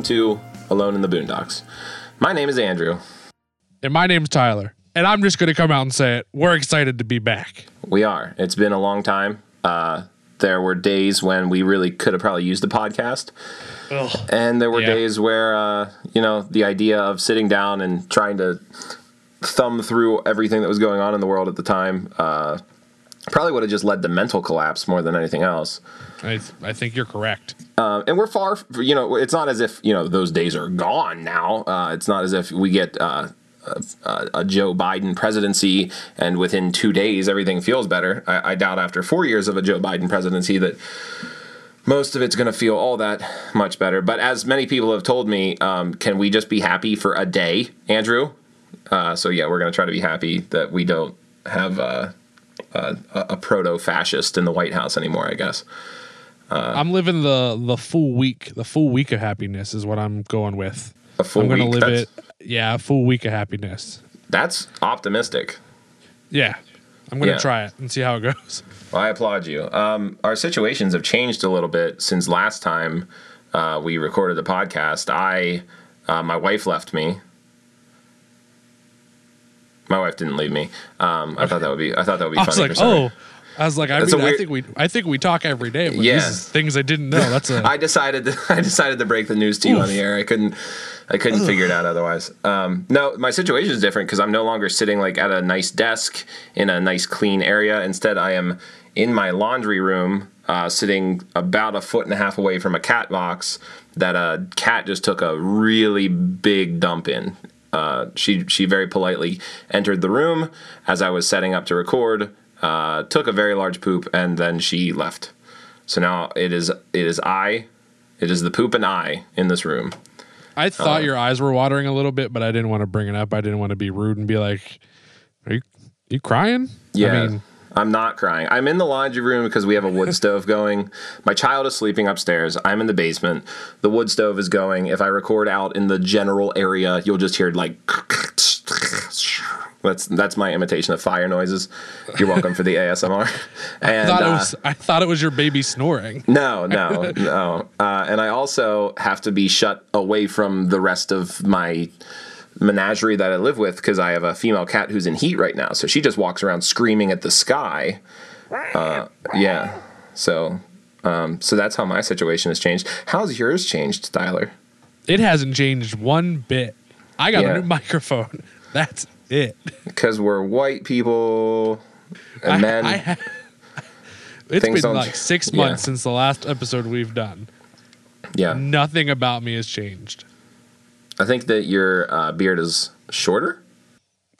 welcome to Alone in the Boondocks. My name is Andrew. And my name's Tyler. And I'm just going to come out and say it. We're excited to be back. We are. It's been a long time. Uh, there were days when we really could have probably used the podcast. Ugh. And there were Yeah. days where, uh, you know, the idea of sitting down and trying to thumb through everything that was going on in the world at the time uh, probably would have just led to mental collapse more than anything else. I, I think you're correct. Um, and we're far, f- you know, it's not as if, you know, those days are gone now. Uh, it's not as if we get uh, a, a Joe Biden presidency and within two days everything feels better. I, I doubt after four years of a Joe Biden presidency that most of it's going to feel all that much better. But as many people have told me, um, can we just be happy for a day, Andrew? Uh, so yeah, we're going to try to be happy that we don't have uh, a, a proto fascist in the White House anymore, I guess. Uh, I'm living the the full week. The full week of happiness is what I'm going with. A full I'm going to live it. Yeah, a full week of happiness. That's optimistic. Yeah. I'm going to Yeah. try it and see how it goes. Well, I applaud you. Um, our situations have changed a little bit since last time uh, we recorded the podcast. I, uh, my wife left me. My wife didn't leave me. Um, I thought that would be. I thought that would be I funny. was like, for oh. I was like, I mean, I think we, I think we talk every day, but Yeah. things I didn't know. That's a, I decided. To, I decided to break the news to you on the air. I couldn't. I couldn't figure it out otherwise. Um, no, my situation is different because I'm no longer sitting like at a nice desk in a nice clean area. Instead, I am in my laundry room, uh, sitting about a foot and a half away from a cat box that a cat just took a really big dump in. Uh, she she very politely entered the room as I was setting up to record, uh, took a very large poop, and then she left. So now it is it is I, it is the poop and I in this room. I uh, thought your eyes were watering a little bit, but I didn't want to bring it up. I didn't want to be rude and be like, "Are you, you crying?" Yeah. I mean, I'm not crying. I'm in the laundry room because we have a wood stove going. My child is sleeping upstairs. I'm in the basement. The wood stove is going. If I record out in the general area, you'll just hear like that's that's my imitation of fire noises. You're welcome for the ASMR. I thought it uh, was. I thought it was your baby snoring. No, no, no. Uh, and I also have to be shut away from the rest of my menagerie that I live with because I have a female cat who's in heat right now. So she just walks around screaming at the sky. Uh, yeah. So, um, so that's how my situation has changed. How's yours changed, Tyler? It hasn't changed one bit. I got Yeah. a new microphone. That's it. Because we're white people, and I- then I it's Things been like six yeah. months since the last episode we've done. yeah, Nothing about me has changed. I think that your uh, beard is shorter.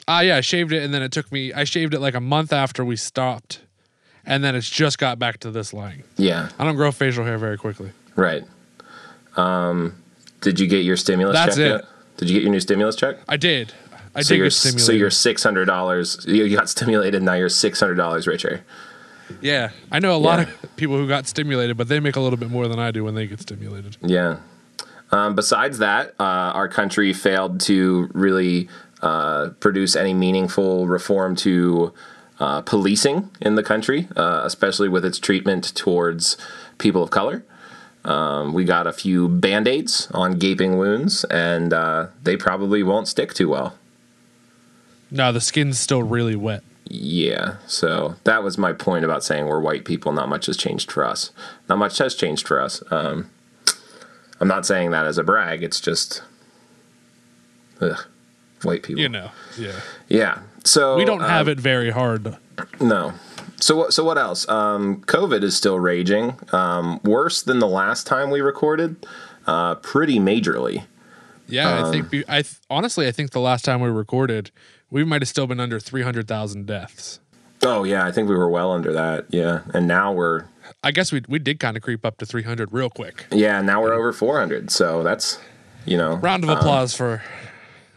Ah, yeah, I shaved it, and then it took me. I shaved it like a month after we stopped, and then it's just got back to this line. Yeah, I don't grow facial hair very quickly. right. Um, did you get your stimulus That's check it. yet? Did you get your new stimulus check? I did. I so did you're so you're six hundred dollars. You got stimulated. Now you're six hundred dollars richer. yeah, I know a lot Yeah. of people who got stimulated, but they make a little bit more than I do when they get stimulated. Yeah. Um, besides that, uh, our country failed to really uh, produce any meaningful reform to uh, policing in the country, uh, especially with its treatment towards people of color. Um, we got a few band aids on gaping wounds, and uh, they probably won't stick too well. No, the skin's still really wet. Yeah, so that was my point about saying we're white people. Not much has changed for us. Not much has changed for us. Um, I'm not saying that as a brag. It's just, ugh, white people. You know. Yeah. Yeah. So We don't have um, it very hard. No. So what? So what else? Um, COVID is still raging. Um, worse than the last time we recorded. Uh, pretty majorly. Yeah, I think um, we, I th- honestly I think the last time we recorded, we might have still been under 300,000 deaths. Oh yeah, I think we were well under that. Yeah, and now we're I guess we we did kind of creep up to 300 real quick. yeah now we're over 400. So that's you know Round of um, applause for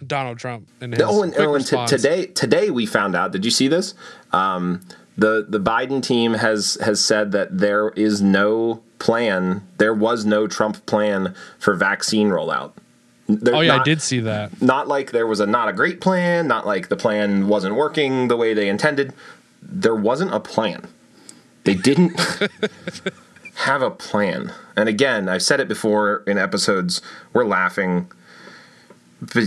Donald Trump and his Oh, and, oh, and t- today, today we found out. Did you see this? Um, the the Biden team has has said that there is no plan. There was no Trump plan for vaccine rollout. There- Oh yeah, I did see that. Not like there was a not a great plan. Not like the plan wasn't working the way they intended. There wasn't a plan. They didn't have a plan. And again, I've said it before in episodes. We're laughing, but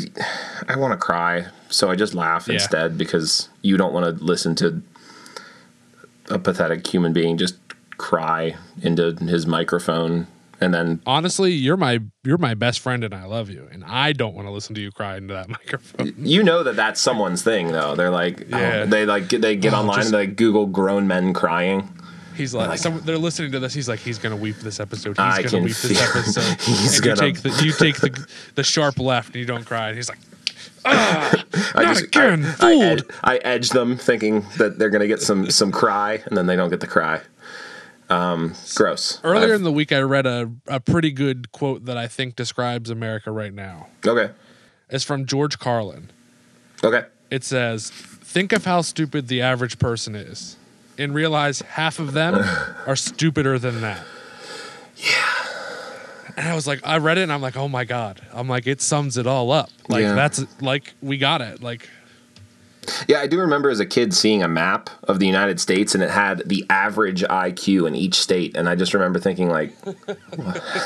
I want to cry, so I just laugh Yeah. instead because you don't want to listen to a pathetic human being just cry into his microphone and then Honestly, you're my you're my best friend and I love you. And I don't want to listen to you cry into that microphone. you know that that's someone's thing though. They're like, oh, Yeah. they like get- they get Oh, online just- and they Google grown men crying. He's like, some, they're listening to this. He's like, he's gonna weep this episode. He's I gonna weep this episode. he's and gonna- you take the you take the the sharp left and you don't cry. And he's like, I Not again, I, I, ed- I edge them thinking that they're gonna get some some cry, and then they don't get the cry. Um, gross. earlier I've- in the week, I read a a pretty good quote that I think describes America right now. okay, It's from George Carlin. okay. It says, "Think of how stupid the average person is, and realize half of them are stupider than that." Yeah. And I was like, I read it, and I'm like, oh my god. I'm like, it sums it all up. Like Yeah. that's like we got it. Like Yeah, I do remember as a kid seeing a map of the United States, and it had the average IQ in each state, and I just remember thinking like,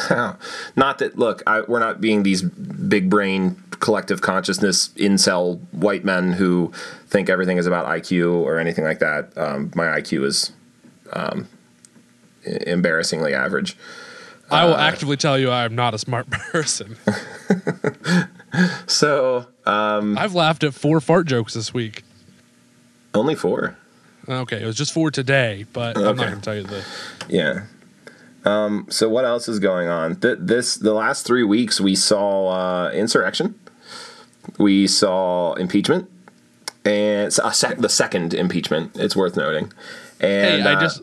how? Not that look, I, we're not being these big brain collective consciousness incel white men who think everything is about IQ or anything like that. Um, my IQ is um, embarrassingly average. I Uh, will actively tell you, I am not a smart person. So I've laughed at four fart jokes this week. only four. Okay, it was just four today, but I'm not going to tell you the. Yeah. Um, so what else is going on? Th- this the last three weeks we saw uh, insurrection, we saw impeachment, and uh, sec- the second impeachment. It's worth noting. Hey, And I uh, just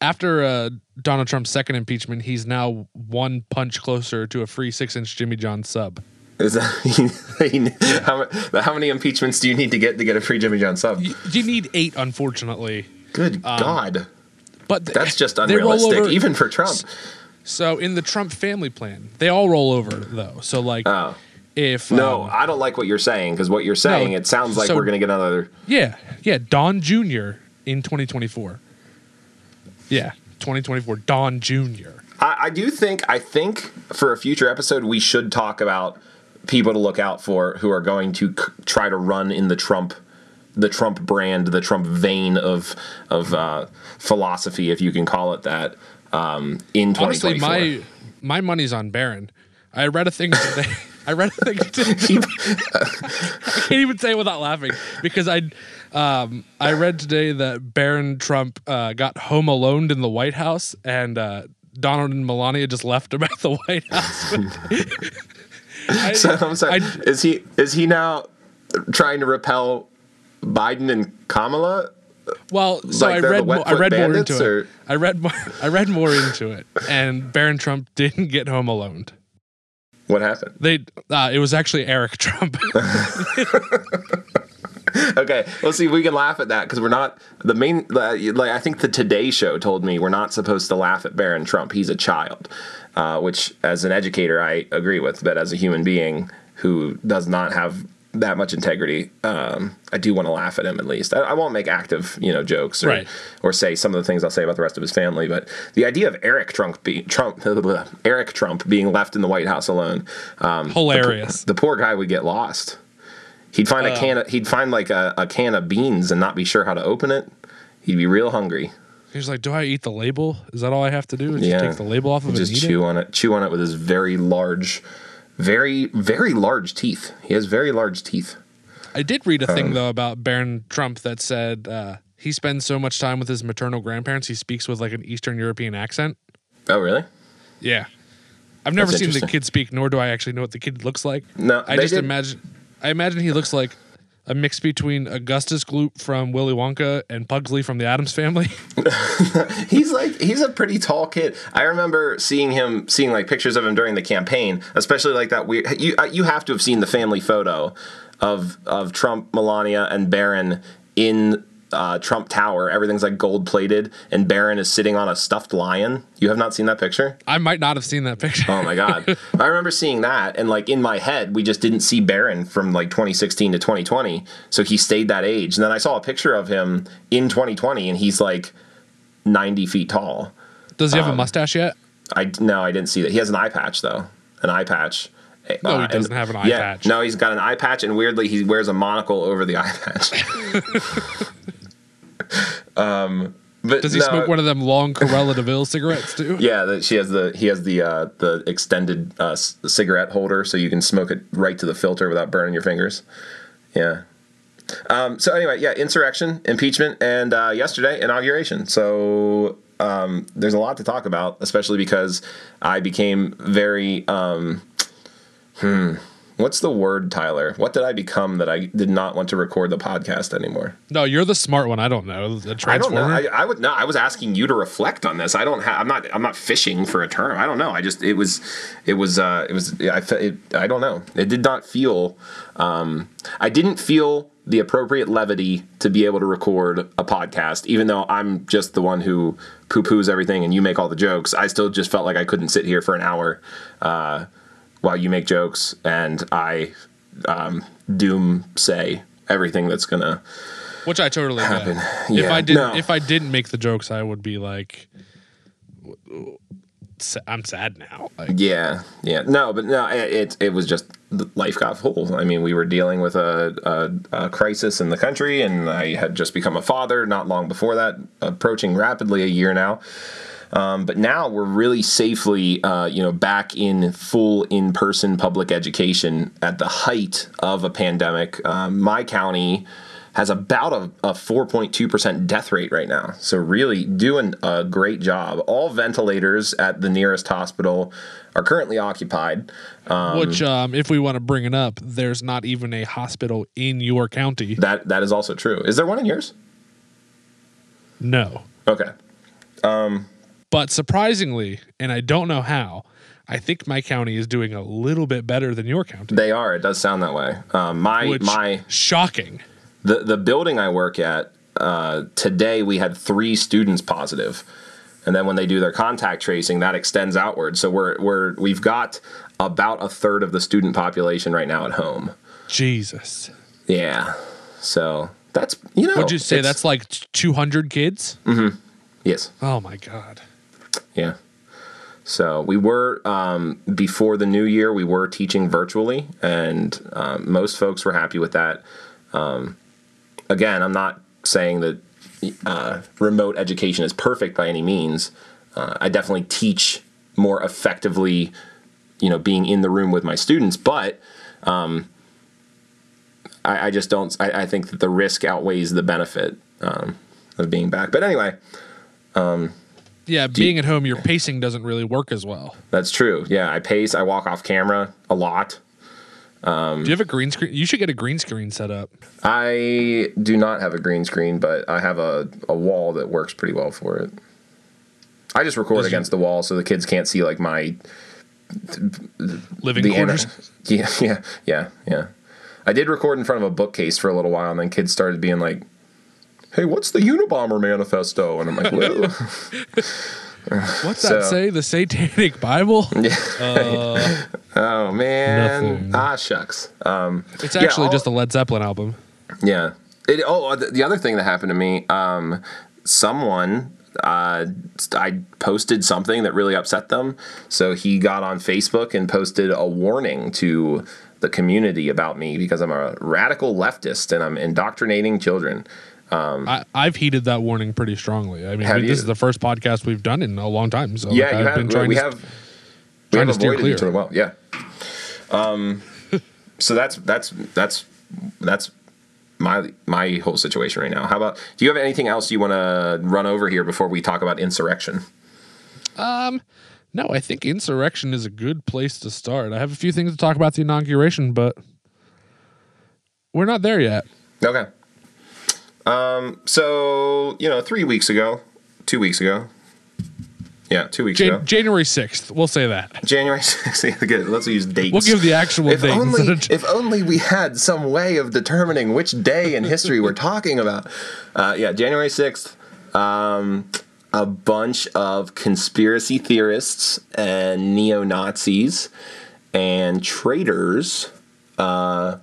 after uh, Donald Trump's second impeachment, he's now one punch closer to a free six-inch Jimmy John sub. Is that, how, how many impeachments do you need to get to get a free Jimmy John sub? You, you need eight, unfortunately, Good God, but th- that's just unrealistic, even for Trump. So in the Trump family plan, they all roll over though. So like, Oh if no, um, I don't like what you're saying because what you're saying No, it sounds like so- we're gonna get another. yeah, yeah, Don Jr. in 2024. Yeah, 2024, Don Jr. I, I do think I think for a future episode we should talk about people to look out for who are going to c- try to run in the Trump the Trump brand, the Trump vein of of uh, philosophy, if you can call it that, um, in Honestly, 2024. my my money's on Barron. I read a thing today. I read a thing today. I can't even say it without laughing because I um, I read today that Barron Trump uh, got home alone in the White House and uh, Donald and Melania just left him at the White House. I, so I'm sorry. I- is he is he now trying to repel Biden and Kamala? well, so like I read mo- I read more into or- it. I read more. I read more into it, and Barron Trump didn't get home alone. What happened? They uh, it was actually Eric Trump. okay, let's see if we can laugh at that because we're not the main. Like I think the Today Show told me we're not supposed to laugh at Barron Trump. He's a child, uh, which as an educator I agree with, but as a human being who does not have that much integrity, um, I do want to laugh at him at least. I, I won't make active, you know, jokes or Right. or say some of the things I'll say about the rest of his family, but the idea of Eric Trump being Trump, Eric Trump being left in the White House alone, um, Hilarious. the poor guy would get lost. He'd find a can of, he'd find like a, a can of beans and not be sure how to open it. He'd be real hungry. He's like, "Do I eat the label? Is that all I have to do? Is Yeah. just take the label off of it? Just and eat chew it? on it, chew on it with his very large, very very large teeth. He has very large teeth. I did read a Um, thing though about Barron Trump that said uh, he spends so much time with his maternal grandparents, he speaks with like an Eastern European accent. Oh really? Yeah, I've never That's seen the kid speak, nor do I actually know what the kid looks like. No, I just did- imagine. I imagine he looks like a mix between Augustus Gloop from Willy Wonka and Pugsley from the Addams Family. He's like he's a pretty tall kid. I remember seeing him, seeing like pictures of him during the campaign, especially like that weird. You uh, you have to have seen the family photo of of Trump, Melania, and Barron in uh, Trump Tower. Everything's like gold plated, and Barron is sitting on a stuffed lion. You have not seen that picture? I might not have seen that picture. Oh my god! I remember seeing that, and like in my head, we just didn't see Barron from like 2016 to 2020, so he stayed that age. And then I saw a picture of him in 2020, and he's like 90 feet tall. Does he have a Um, mustache yet? I no, I didn't see that. He has an eye patch though, an eye patch. No, he doesn't have an eye yeah, patch. No, he's got an eye patch, and weirdly, he wears a monocle over the eye patch. um, but Does he no, smoke one of them long Cruella de Vil cigarettes too? Yeah, that she has the he has the uh, the extended uh, c- cigarette holder, so you can smoke it right to the filter without burning your fingers. Yeah. Um, so anyway, yeah, insurrection, impeachment, and uh, yesterday inauguration. So um, there's a lot to talk about, especially because I became very um, hmm. What's the word, Tyler? What did I become that I did not want to record the podcast anymore? No, you're the smart one. I don't know. The I don't know. I, I would no. I was asking you to reflect on this. I don't have. I'm not. I'm not fishing for a term. I don't know. I just. It was. It was. Uh. It was. I. It, I don't know. It did not feel. Um. I didn't feel the appropriate levity to be able to record a podcast, even though I'm just the one who poo poos everything and you make all the jokes. I still just felt like I couldn't sit here for an hour, uh, while you make jokes and I, um, doom say everything that's gonna Which I totally happen. get. if Yeah, I didn't, no. if I didn't make the jokes, I would be like, I'm sad now. Like, Yeah, yeah, no, but no, it it, it was just life got full. I mean, we were dealing with a, a, a crisis in the country, and I had just become a father not long before that, approaching rapidly a year now. Um, but now we're really safely, uh, you know, back in full in-person public education at the height of a pandemic. Um, my county has about a, a 4.2% death rate right now. So really doing a great job. All ventilators at the nearest hospital are currently occupied. Um, which, um, if we want to bring it up, there's not even a hospital in your county. that that is also true. Is there one in yours? No, Okay. But surprisingly, and I don't know how, I think my county is doing a little bit better than your county. They are. It does sound that way. Um, my Which my shocking. the the building I work at uh, today we had three students positive, and then when they do their contact tracing, that extends outward. So we're we're we've got about a third of the student population right now at home. Jesus. Yeah, so that's you know. Would you say that's like 200 kids? Mm-hmm. Yes? Oh my god. Yeah. So we were um, before the new year. We were teaching virtually, and um, most folks were happy with that. Um, again, I'm not saying that uh, remote education is perfect by any means. Uh, I definitely teach more effectively, you know, being in the room with my students, but um, I, I just don't. I, I think that the risk outweighs the benefit um, of being back. But anyway. Yeah, being at home, your pacing doesn't really work as well. That's true. Yeah, I pace. I walk off camera a lot. Do you have a green screen? You should get a green screen set up. I do not have a green screen, but I have a, a wall that works pretty well for it. I just record Does you- against the wall so the kids can't see like my Living the ana- quarters. yeah yeah yeah yeah. I did record in front of a bookcase for a little while, and then kids started being like, "Hey, what's the Unabomber manifesto?" And I'm like. What's So- that say? The Satanic Bible? Uh, oh man, Nothing. ah shucks. Um, it's Yeah, actually all- just a Led Zeppelin album. Yeah. It, oh, the, the other thing that happened to me, um, someone, uh, I posted something that really upset them. So he got on Facebook and posted a warning to the community about me because I'm a radical leftist and I'm indoctrinating children. I, I've heeded that warning pretty strongly. I mean, Have this is the first podcast we've done in a long time. So yeah, like, you I've have. been trying we to have. We have to steer clear. each other well. Yeah. Um. so that's that's that's that's my my whole situation right now. How about? Do you have anything else you want to run over here before we talk about insurrection? Um. No, I think insurrection is a good place to start. I have a few things to talk about the inauguration, but we're not there yet. Okay. Um, so, you know, three weeks ago, two weeks ago. Yeah, two weeks Jan- ago. January 6th, we'll say that. January 6th. Good. Let's use dates. We'll give the actual if date. only, if only we had some way of determining which day in history we're talking about. Uh, yeah, January 6th. Um, a bunch of conspiracy theorists and neo Nazis and traitors. Uh,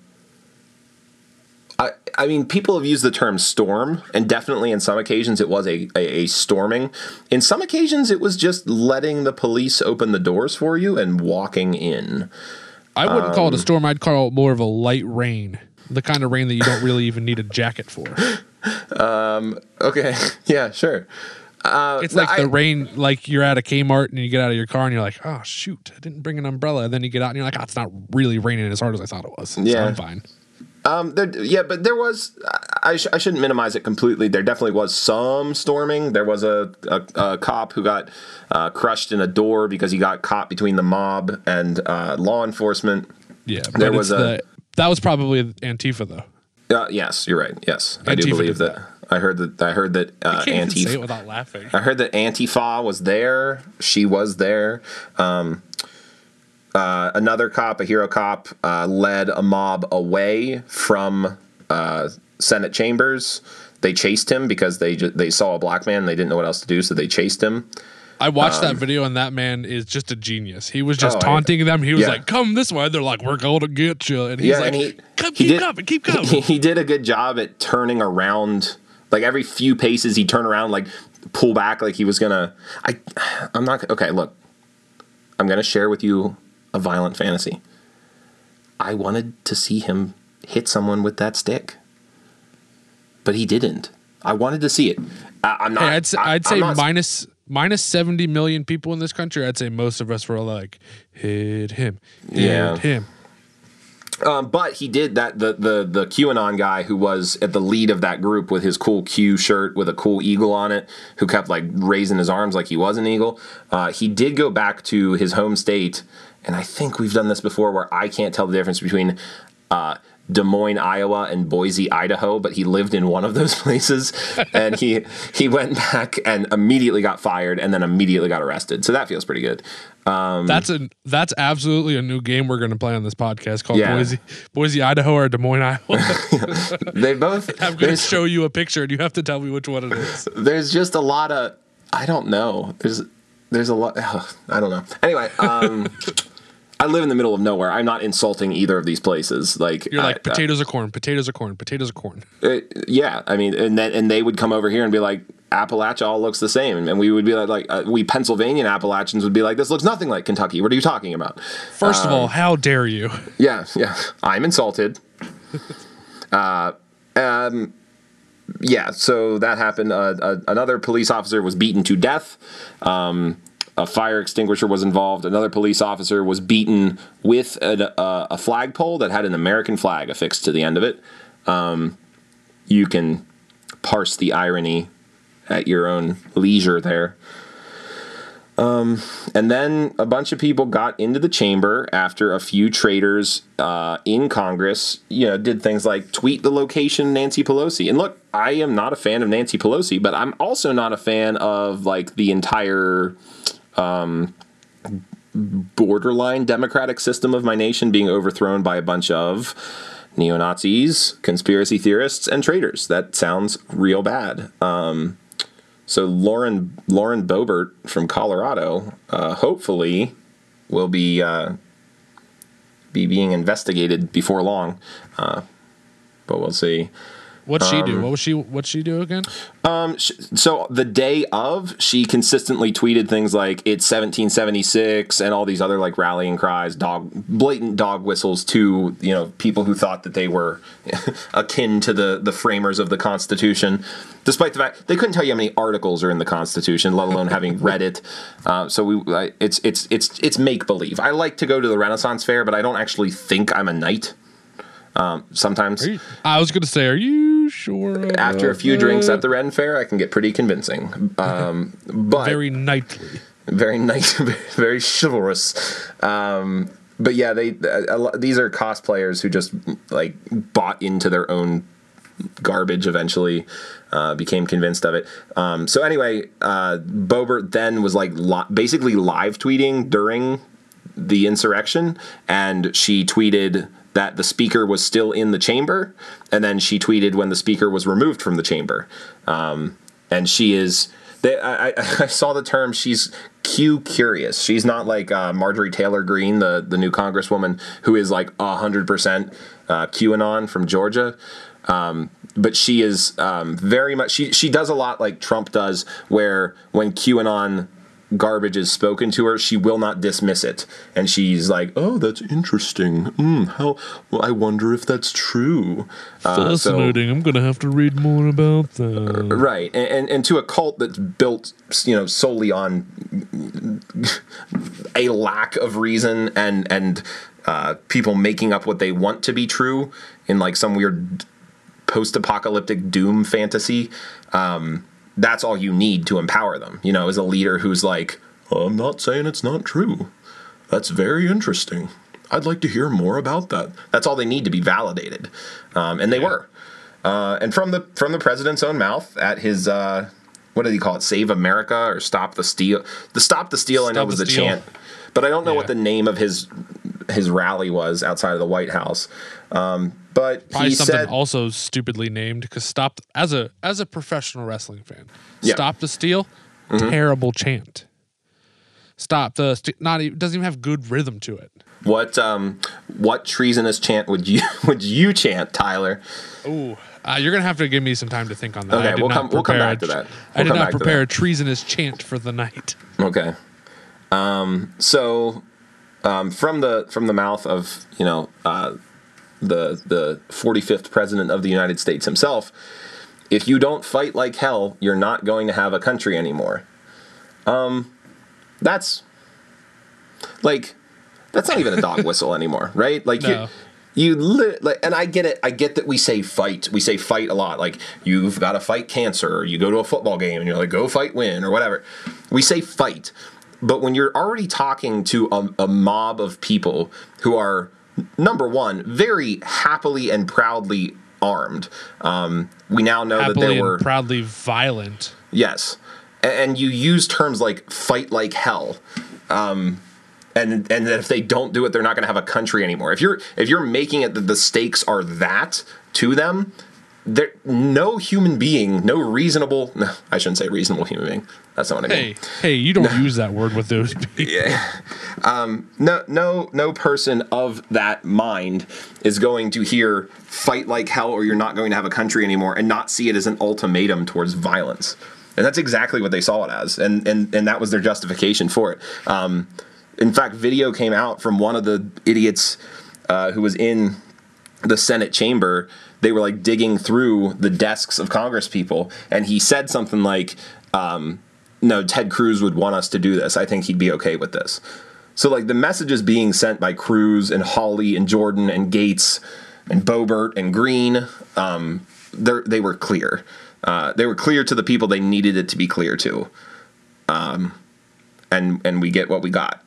I, mean, people have used the term storm, and definitely in some occasions it was a, a, a, storming. In some occasions, it was just letting the police open the doors for you and walking in. I wouldn't um, call it a um, storm. I'd call it more of a light rain, the kind of rain that you don't really even need a jacket for. Um, okay, yeah, sure. Uh, it's like I, the rain, like you're at a Kmart and you get out of your car and you're like, oh shoot, I didn't bring an umbrella. And then you get out and you're like, oh, it's not really raining as hard as I thought it was. So yeah, I'm fine. Um, there, yeah, but there was. I, sh- I shouldn't minimize it completely. There definitely was some storming. There was a, a, a cop who got uh, crushed in a door because he got caught between the mob and uh, law enforcement. Yeah, there was a. The, that was probably Antifa though. Uh, yes, you're right. Yes, Antifa I do believe that. that. I heard that. I heard that. Uh, can't Antifa, say it without laughing. I heard that Antifa was there. She was there. Um, uh, another cop, a hero cop, uh, led a mob away from uh, Senate chambers. They chased him because they ju- they saw a black man. And they didn't know what else to do, so they chased him. I watched um, that video, and that man is just a genius. He was just oh, taunting them. He was yeah. like, "Come this way." They're like, "We're going to get you," and he's yeah, like, and he, "Come, he keep did, coming, keep coming." He, he did a good job at turning around. Like every few paces, he turned around, like pull back, like he was gonna. I, I'm not okay. Look, I'm gonna share with you a violent fantasy. I wanted to see him hit someone with that stick, but he didn't. I wanted to see it. I, am not. Hey, I'd, I, I'd say not, minus minus 70 million people in this country. I'd say most of us were like, hit him, hit yeah. him. Um, but he did that. The the the QAnon guy who was at the lead of that group with his cool Q shirt with a cool eagle on it, who kept like raising his arms like he was an eagle. Uh, he did go back to his home state and I think we've done this before where I can't tell the difference between uh, Des Moines, Iowa, and Boise, Idaho, but he lived in one of those places, and he he went back and immediately got fired, and then immediately got arrested. So that feels pretty good. Um, that's a that's absolutely a new game we're going to play on this podcast called yeah. Boise, Boise, Idaho, or Des Moines, Iowa. they both. I'm going to show you a picture, and you have to tell me which one it is. There's just a lot of I don't know. There's there's a lot. I don't know. Anyway, um, I live in the middle of nowhere. I'm not insulting either of these places. Like you're like I, potatoes uh, are corn, potatoes are corn, potatoes are corn. Uh, yeah, I mean, and then and they would come over here and be like, Appalachia all looks the same, and we would be like, like uh, we Pennsylvanian Appalachians would be like, this looks nothing like Kentucky. What are you talking about? First um, of all, um, how dare you? Yeah, yeah, I'm insulted. uh, um, yeah, so that happened. Uh, uh, another police officer was beaten to death. Um, a fire extinguisher was involved. Another police officer was beaten with a, a, a flagpole that had an American flag affixed to the end of it. Um, you can parse the irony at your own leisure there. Um, and then a bunch of people got into the chamber after a few traitors uh, in Congress, you know, did things like tweet the location Nancy Pelosi. And look, I am not a fan of Nancy Pelosi, but I'm also not a fan of like the entire um, borderline democratic system of my nation being overthrown by a bunch of neo Nazis, conspiracy theorists, and traitors. That sounds real bad. Um, so Lauren Lauren Boebert from Colorado, uh, hopefully, will be uh, be being investigated before long, uh, but we'll see. What's she do? Um, what was she? What's she do again? Um, so the day of, she consistently tweeted things like "It's 1776" and all these other like rallying cries, dog, blatant dog whistles to you know people who thought that they were akin to the the framers of the Constitution, despite the fact they couldn't tell you how many articles are in the Constitution, let alone having read it. Uh, so we, it's it's it's it's make believe. I like to go to the Renaissance Fair, but I don't actually think I'm a knight. Um, sometimes. You, I was going to say, are you sure? After a few that? drinks at the Ren Fair, I can get pretty convincing. Um, but very knightly, very nice, very chivalrous. Um, but yeah, they uh, these are cosplayers who just like bought into their own garbage eventually uh, became convinced of it um, so anyway uh, Boebert then was like li- basically live tweeting during the insurrection and she tweeted that the speaker was still in the chamber, and then she tweeted when the speaker was removed from the chamber. Um, and she is. They, I, I, saw the term. She's Q curious. She's not like uh, Marjorie Taylor Greene, the the new congresswoman who is like hundred percent uh, QAnon from Georgia. Um, but she is um, very much she she does a lot like Trump does, where when QAnon garbage is spoken to her, she will not dismiss it, and she's like, "Oh, that's interesting. Mm, how? Well, I wonder if that's true." Uh, so- Fascinating. I'm gonna have to read more about that. right, and, and and to a cult that's built, you know, solely on a lack of reason and and uh, people making up what they want to be true in like some weird post-apocalyptic doom fantasy. Um, that's all you need to empower them. You know, as a leader who's like, I'm not saying it's not true. That's very interesting. I'd like to hear more about that. That's all they need to be validated, um, and they were. Uh, and from the from the president's own mouth at his uh, what did he call it? Save America or Stop the Steal? The Stop the Steal I know Stop was the the chant, but I don't know what the name of his his rally was outside of the White House. Um, but Probably he something said, also stupidly named because stop as a as a professional wrestling fan, Yeah. Mm-hmm. stop the steal, terrible chant. Stop the st- not even doesn't even have good rhythm to it. "What um, what treasonous chant would you would you chant, Tyler?" Ooh, uh, you're gonna have to give me some time to think on that. Okay, I we'll come- we'll come back a to that. I We'll did not prepare a treasonous chant for the night. Okay. Um, so um, from the from the mouth of you know uh, the the 45th president of the United States himself, if you don't fight like hell, you're not going to have a country anymore. Um, that's like that's not even a dog whistle anymore, right? Like No. you. You li- like, and I get it. I get that we say fight. We say fight a lot. Like you've got to fight cancer. Or you go to a football game and you're like, go fight, win, or whatever. We say fight, but when you're already talking to a, a mob of people who are number one, very happily and proudly armed. Um, we now know that they were and proudly violent. Yes. And you use terms like fight like hell. Um, and and that if they don't do it, they're not going to have a country anymore. If you're if you're making it that the stakes are that to them, there no human being, no reasonable, no, I shouldn't say reasonable human being. That's not what I mean. Hey, hey, you don't use that word with those people. no no no person of that mind is going to hear fight like hell or you're not going to have a country anymore and not see it as an ultimatum towards violence and that's exactly what they saw it as and and, and that was their justification for it um, in fact video came out from one of the idiots uh, who was in the Senate chamber, they were like digging through the desks of Congress people, and he said something like, um, "No, Ted Cruz would want us to do this. I think he'd be okay with this." So like the messages being sent by Cruz and Hawley and Jordan and Gaetz and Boebert and Greene, um, they're- were clear. Uh, they were clear to the people they needed it to be clear to, um, and and we get what we got.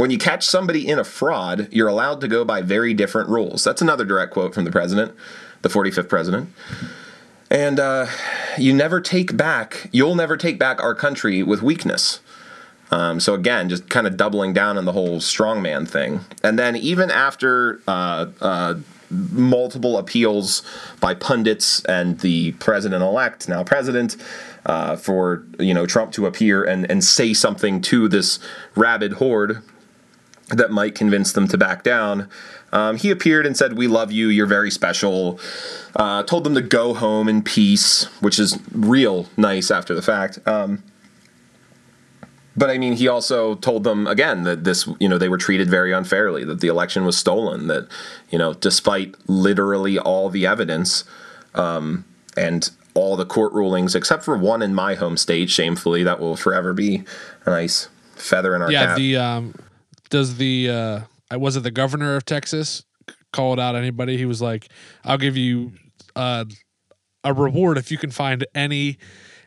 When you catch somebody in a fraud, you're allowed to go by very different rules. That's another direct quote from the president, the 45th president. And uh, you never take back, you'll never take back our country with weakness. Um, so again, just kind of doubling down on the whole strongman thing. And then even after uh, uh, multiple appeals by pundits and the president-elect, now president, uh, for you know Trump to appear and and say something to this rabid horde that might convince them to back down. Um, he appeared and said, "We love you. You're very special." Uh, told them to go home in peace, which is real nice after the fact. Um, but I mean, he also told them again that this, you know, they were treated very unfairly, that the election was stolen, that, you know, despite literally all the evidence um, and all the court rulings, except for one in my home state, shamefully, that will forever be a nice feather in our Yeah, cap. the um, does the uh, I- was it the governor of Texas called out anybody? He was like, "I'll give you uh, a reward if you can find any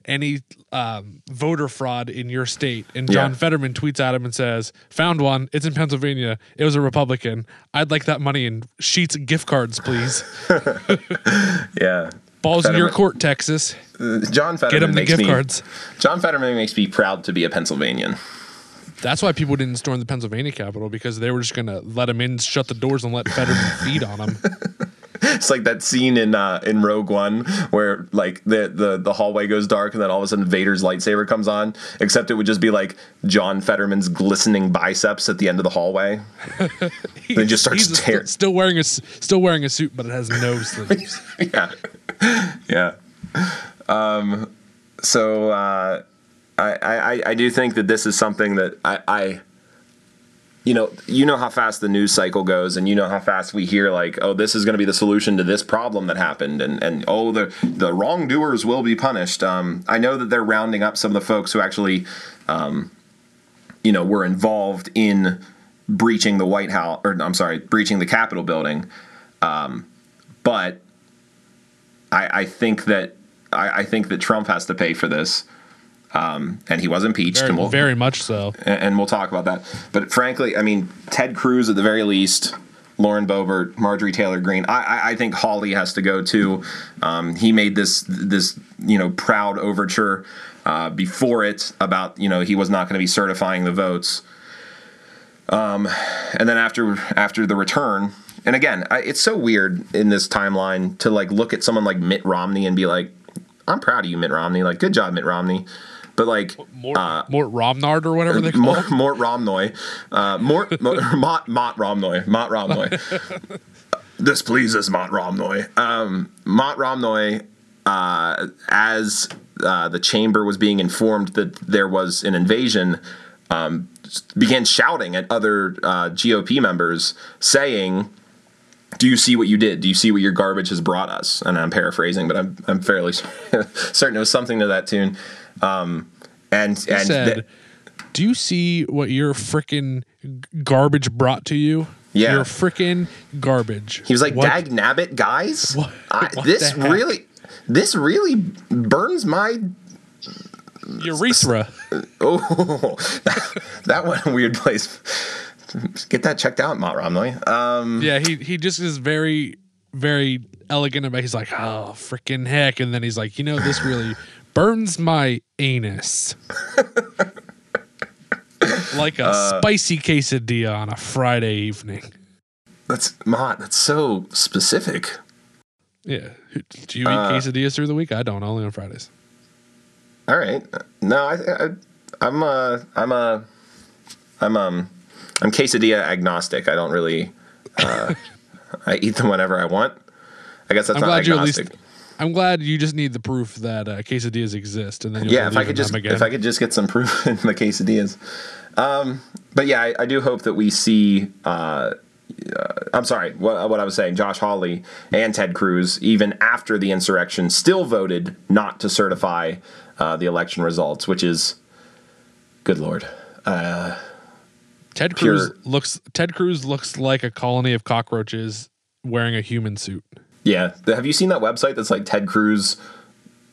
any um, voter fraud in your state." And John Yeah. Fetterman tweets at him and says, "Found one. It's in Pennsylvania. It was a Republican. I'd like that money in Sheetz gift cards, please. yeah. Balls in your court, Texas. John Fetterman Get him the makes gift me, cards." John Fetterman makes me proud to be a Pennsylvanian. That's why people didn't storm the Pennsylvania Capitol because they were just gonna let him in, shut the doors, and let Fetterman feed on him. it's like that scene in uh, in Rogue One where like the, the the hallway goes dark and then all of a sudden Vader's lightsaber comes on. Except it would just be like John Fetterman's glistening biceps at the end of the hallway. then just starts He's tearing. still wearing a still wearing a suit, but it has no sleeves. yeah, yeah. Um, so uh, I, I I do think that this is something that I, I you know you know how fast the news cycle goes and you know how fast we hear like oh this is going to be the solution to this problem that happened and and oh the the wrongdoers will be punished. Um, i know that they're rounding up some of the folks who actually um, you know were involved in breaching the white house or i'm sorry breaching the capitol building. Um, but I, I think that I, I think that trump has to pay for this um, and he was impeached Very, and we'll, very much so. and and we'll talk about that. But frankly, I mean, Ted Cruz at the very least, Lauren Boebert, Marjorie Taylor Greene. I, I, I think Hawley has to go too. Um, he made this this you know proud overture uh, before it about you know he was not going to be certifying the votes. Um, and then after after the return, and again, I, it's so weird in this timeline to like look at someone like Mitt Romney and be like, "I'm proud of you, Mitt Romney. Like, good job, Mitt Romney." But like, Mort, Mort Romnard or whatever they call Mort, him. Mort Romnoy, uh, Mort, Mort Mott, Mott Romnoy, Mott Romnoy. this pleases Mott Romnoy. Um, Mott Romnoy, uh, as uh, the chamber was being informed that there was an invasion, um, began shouting at other uh, GOP members, saying, "Do you see what you did? Do you see what your garbage has brought us?" And I'm paraphrasing, but I'm I'm fairly certain it was something to that tune. Um, and He and said, th- "Do you see what your freaking garbage brought to you? Yeah. your freaking garbage." He was like, What- "Dag nabbit, guys! What- I, what this really, this really burns my urethra." oh, that went a weird place. Get that checked out, Mott Romney. Um, yeah, he he just is very very elegant about. He's like, "Oh, freaking heck!" And then he's like, "You know, this really burns my anus." like a Uh, spicy quesadilla on a Friday evening. that's Mott. That's so specific. Yeah. Do you eat Uh, quesadillas through the week? I don't. Only on Fridays. All right. No, I, I I'm uh I'm uh I'm um I'm quesadilla agnostic. I don't really uh I eat them whenever I want. I guess that's I'm not glad you at agnostic. least. I'm glad you just need the proof that uh, quesadillas exist, and then yeah, if I could just if I could just get some proof in the quesadillas. Um, but yeah, I, I do hope that we see. Uh, uh, I'm sorry, what, what I was saying. Josh Hawley and Ted Cruz, even after the insurrection, still voted not to certify uh, the election results, which is, good lord. Ted pure- Cruz looks. Ted Cruz looks like a colony of cockroaches wearing a human suit. Yeah, have you seen that website that's like Ted Cruz?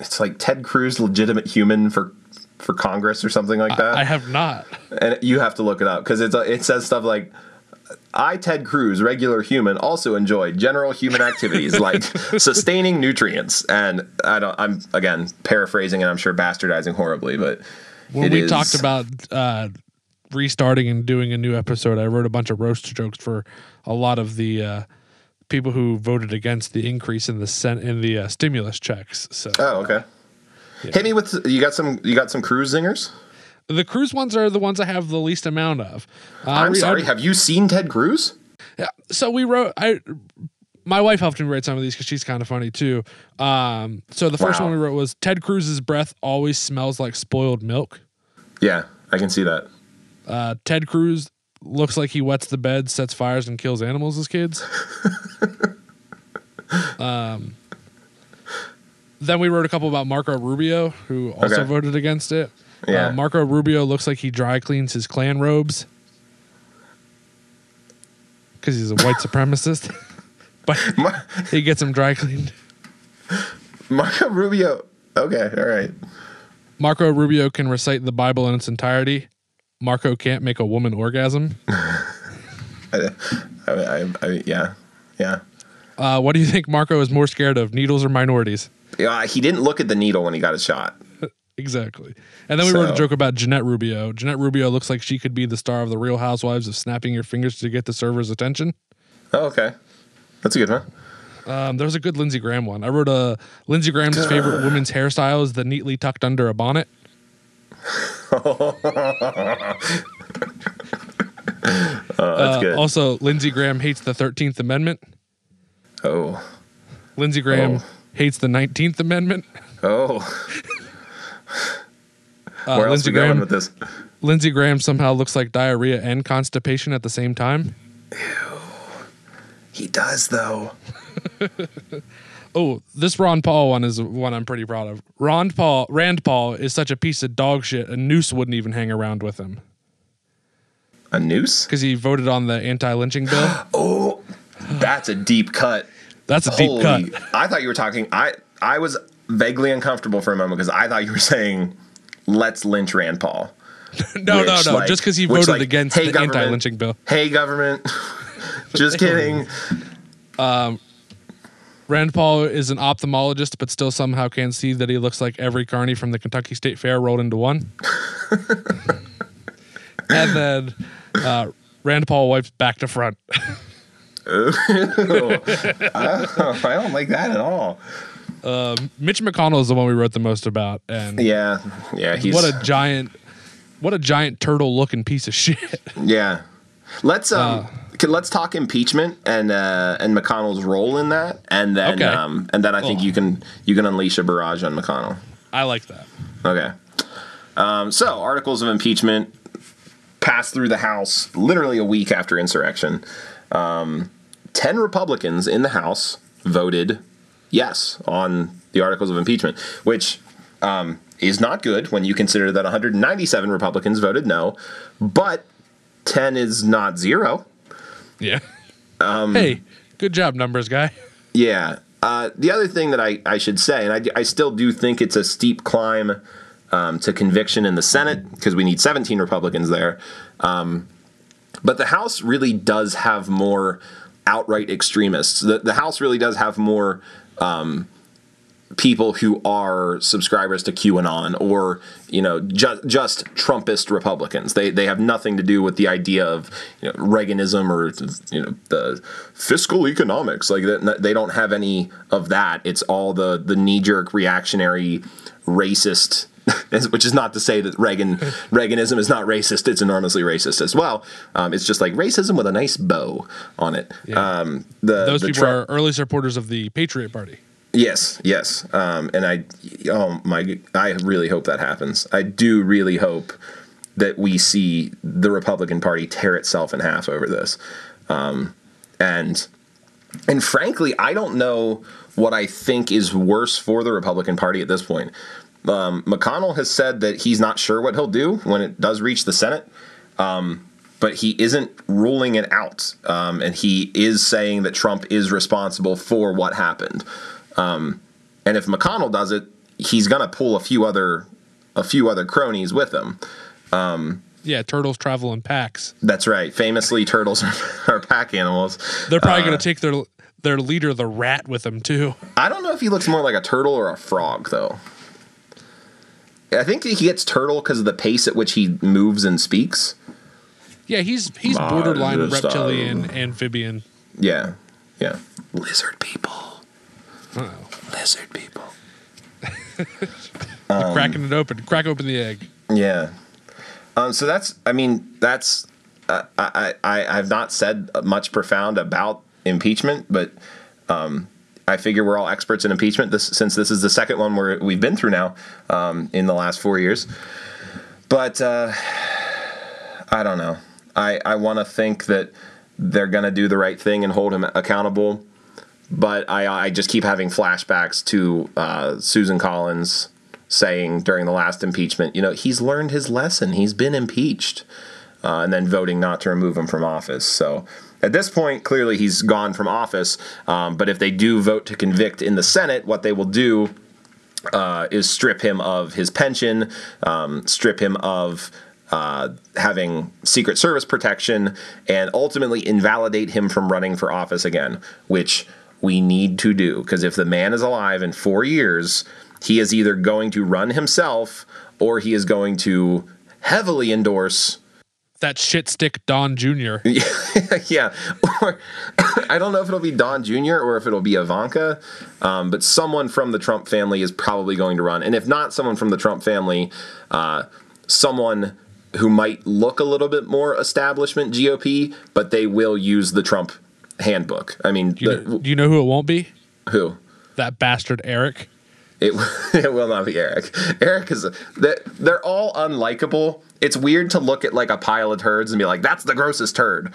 It's like Ted Cruz, legitimate human for for Congress or something like that. I have not. and you have to look it up because it's it says stuff like I Ted Cruz regular human also enjoy general human activities like sustaining nutrients and I don't I'm again paraphrasing and I'm sure bastardizing horribly but When we is- talked about uh, restarting and doing a new episode, I wrote a bunch of roast jokes for a lot of the uh, people who voted against the increase in the sen- in the uh, stimulus checks. So oh okay hit me with you got some you got some Cruz zingers the Cruz ones are the ones I have the least amount of. Uh, I'm sorry have you seen Ted Cruz Yeah. So we wrote. I my wife helped me write some of these because she's kind of funny too. Um, so the first Wow. one we wrote was Ted Cruz's breath always smells like spoiled milk. yeah I can see that Uh, Ted Cruz looks like he wets the bed, sets fires, and kills animals as kids. um, then we wrote a couple about Marco Rubio, who also Okay. voted against it. Yeah. Uh, Marco Rubio looks like he dry cleans his clan robes because he's a white supremacist. but Mar- he gets them dry cleaned. Marco Rubio okay all right Marco Rubio can recite the Bible in its entirety. Marco can't make a woman orgasm. I, I, I, yeah yeah Uh, what do you think Marco is more scared of, needles or minorities? yeah he didn't look at the needle when he got his shot Exactly. And then we wrote a joke about Jeanette Rubio. Jeanette Rubio looks like she could be the star of the Real Housewives of snapping your fingers to get the server's attention. oh okay that's a good one Um, there was a good Lindsey Graham one. I wrote a Lindsey Graham's favorite woman's hairstyle is the neatly tucked under a bonnet. That's Uh. Also, Lindsey Graham hates the Thirteenth Amendment. oh, Lindsey Graham Oh. hates the Nineteenth Amendment. oh. Uh, Where else Lindsey we going Graham. with this? Lindsey Graham somehow looks like diarrhea and constipation at the same time. Ew. He does though. Oh, this Ron Paul one is one I'm pretty proud of. Ron Paul, Rand Paul is such a piece of dog shit. A noose wouldn't even hang around with him A noose? because he voted on the anti-lynching bill. Oh, that's a deep cut. That's a deep cut. I thought you were talking. I I was vaguely uncomfortable for a moment because I thought you were saying, "Let's lynch Rand Paul." No, no, Which, no. like- just because he voted like, against hey, the anti-lynching bill. Hey, government. Just kidding. Um, Rand Paul is an ophthalmologist, but still somehow can't see that he looks like every carny from the Kentucky State Fair rolled into one. and then uh, Rand Paul wipes back to front. I don't like that at all. Mitch McConnell is the one we wrote the most about, and Yeah, yeah. He's what a giant, what a giant turtle looking piece of shit. yeah. Let's um. Uh. Let's talk impeachment and uh, and McConnell's role in that, and then Okay. um, and then I think Oh. you can you can unleash a barrage on McConnell. I like that. Okay. Um, so, articles of impeachment passed through the House literally a week after insurrection. Um, 10 Republicans in the House voted yes on the articles of impeachment, which um, is not good when you consider that 197 Republicans voted no, but 10 is not zero. Yeah. Um, hey, good job, numbers guy. Yeah. Uh, the other thing that I, I should say, and I, I still do think it's a steep climb um, to conviction in the Senate because we need 17 Republicans there. Um, but the House really does have more outright extremists. The, the House really does have more um, people who are subscribers to QAnon or you know just just Trumpist Republicans. They they have nothing to do with the idea of you know, Reaganism or you know the fiscal economics. Like they don't have any of that. It's all the the knee jerk reactionary racist. Which is not to say that Reagan Reaganism is not racist. It's enormously racist as well. Um, it's just like racism with a nice bow on it. Um, the, Those the people Trump- are early supporters of the Patriot Party. Yes, yes. Um, and I, oh my, I really hope that happens. I do really hope that we see the Republican Party tear itself in half over this. Um, and, and frankly, I don't know what I think is worse for the Republican Party at this point. Um, McConnell has said that he's not sure what he'll do when it does reach the Senate but he isn't ruling it out. Um, and he is saying that Trump is responsible for what happened. Um, and if McConnell does it, he's going to pull a few other a few other cronies with him. Yeah, turtles travel in packs. That's right. Famously, turtles are, are pack animals. They're probably Uh, going to take their their leader, the rat, with them too. I don't know if he looks more like a turtle or a frog, though. I think he gets turtle because of the pace at which he moves and speaks. Yeah, he's he's borderline reptilian, amphibian. Yeah, yeah. Lizard people. Lizard people. You're cracking it open. Crack open the egg. Yeah. Um, so that's, I mean, that's, uh, I, I, I have not said much profound about impeachment, but um, I figure we're all experts in impeachment this, since this is the second one where we've been through now um, in the last four years. But uh, I don't know. I, I want to think that they're going to do the right thing and hold him accountable. But I, I just keep having flashbacks to uh, Susan Collins saying during the last impeachment, you know, he's learned his lesson. He's been impeached. Uh, and then voting not to remove him from office. So at this point, clearly he's gone from office. Um, but if they do vote to convict in the Senate, what they will do uh, is strip him of his pension, um, strip him of uh, having Secret Service protection, and ultimately invalidate him from running for office again, which we need to do. Because if the man is alive in four years, he is either going to run himself or he is going to heavily endorse that shit stick Don Jr. yeah. Or I don't know if it'll be Don Jr. or if it'll be Ivanka, um, but someone from the Trump family is probably going to run. And if not someone from the Trump family, uh, someone who might look a little bit more establishment GOP, but they will use the Trump handbook. I mean, Do you, the- know, do you know who it won't be? who? That bastard Eric. It, it will not be Eric. Eric is they're, they're all unlikable. It's weird to look at like a pile of turds and be like, "That's the grossest turd,"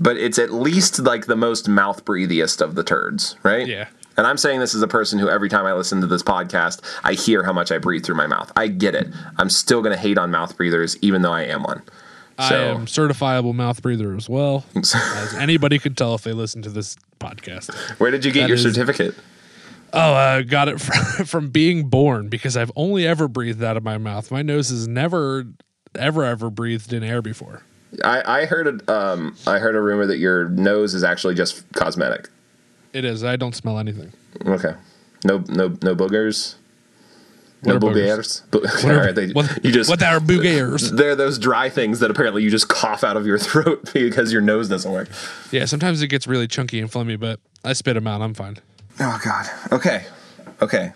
but it's at least like the most mouth breathiest of the turds, right? Yeah. And I'm saying this as a person who every time I listen to this podcast, I hear how much I breathe through my mouth. I get it. I'm still gonna hate on mouth breathers, even though I am one. I am certifiable mouth breather as well, as anybody could tell if they listen to this podcast. Where did you get That your is- certificate? Oh, I got it from, from being born because I've only ever breathed out of my mouth. My nose has never, ever, ever breathed in air before. I, I heard a, um, I heard a rumor that your nose is actually just cosmetic. It is. I don't smell anything. Okay. No no no boogers. What no boogers? boogers. Bo- What are, right, they, what, you just what are boogers? they're those dry things that apparently you just cough out of your throat because your nose doesn't work. Yeah, sometimes it gets really chunky and phlegmy, but I spit them out. I'm fine. Oh God. Okay. Okay.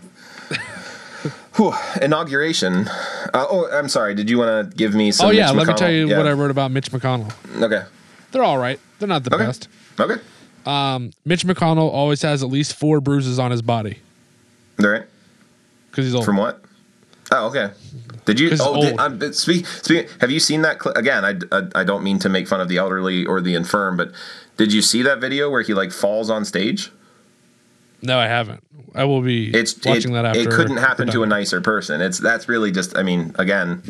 Whew. Inauguration. Uh, oh, I'm sorry. Did you want to give me some? oh yeah, Mitch let me tell you Yeah. what I wrote about Mitch McConnell. Okay. They're all right. They're not the Okay. best. Okay. Mitch McConnell always has at least four bruises on his body All right. Because he's old. From what? Oh, okay. Did you? Oh, did, um, speak, speak. Have you seen that? Cl- again, I, I I don't mean to make fun of the elderly or the infirm, but did you see that video where he like falls on stage? no, I haven't. I will be It's watching it, that after. It couldn't happen to a nicer person. It's that's really just. I mean, again,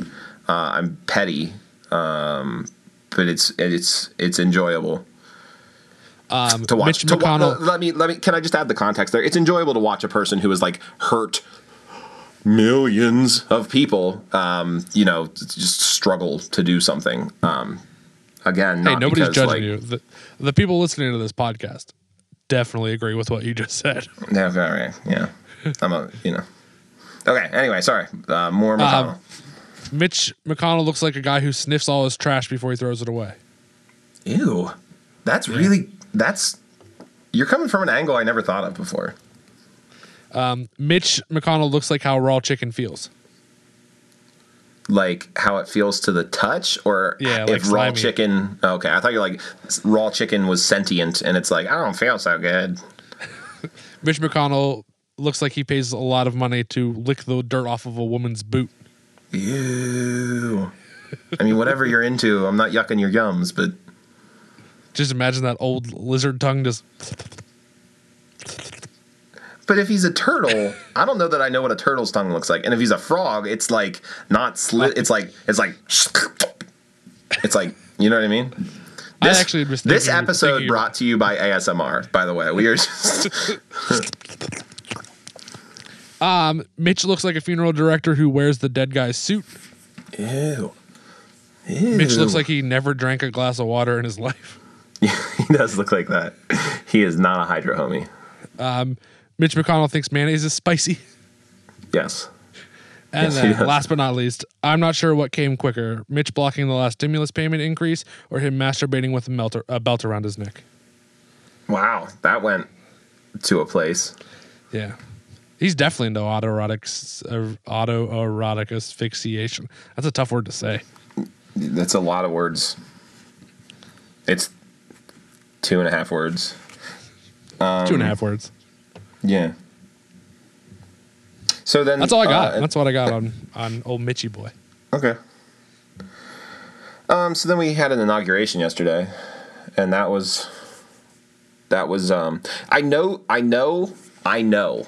uh, I'm petty, um, but it's it's it's enjoyable um, to watch. Mitch to wa- McConnell. let me let me. Can I just add the context there? It's enjoyable to watch a person who is like hurt millions of people. Um, you know, just struggle to do something. Um, again, hey, nobody's because, judging like, you. The, the people listening to this podcast definitely agree with what you just said. Yeah, right, yeah. I'm a you know. Okay. Anyway, sorry. Uh, more McConnell. Um, Mitch McConnell looks like a guy who sniffs all his trash before he throws it away. Ew. That's really that's you're coming from an angle I never thought of before. Um, Mitch McConnell looks like how raw chicken feels. Like how it feels to the touch, or Yeah, if like raw slimy. chicken. Okay, I thought you like raw chicken was sentient, and it's like I don't feel so good. Mitch McConnell looks like he pays a lot of money to lick the dirt off of a woman's boot. Ew. I mean, whatever you're into, I'm not yucking your gums, but Just imagine that old lizard tongue just. But if he's a turtle, I don't know that I know what a turtle's tongue looks like. And if he's a frog, it's like not slit. It's like it's like it's like you know what I mean. I This, actually was this episode thinking- brought to you by ASMR. By the way, we are just um, Mitch looks like a funeral director who wears the dead guy's suit. ew. Ew. Mitch looks like he never drank a glass of water in his life. he does look like that. He is not a hydro homie. Mitch McConnell thinks mayonnaise is spicy. Yes. And Yes, then, last but not least, I'm not sure what came quicker: Mitch blocking the last stimulus payment increase, or him masturbating with a, melter, a belt around his neck. Wow, that went to a place. Yeah, he's definitely into autoerotic uh, autoerotic asphyxiation. That's a tough word to say. That's a lot of words. It's two and a half words. Two Um, and a half words. Yeah. So then That's all I got. uh, That's what I got on on old Mitchy boy. Okay. Um, so then we had an inauguration yesterday, and that was that was um I know I know I know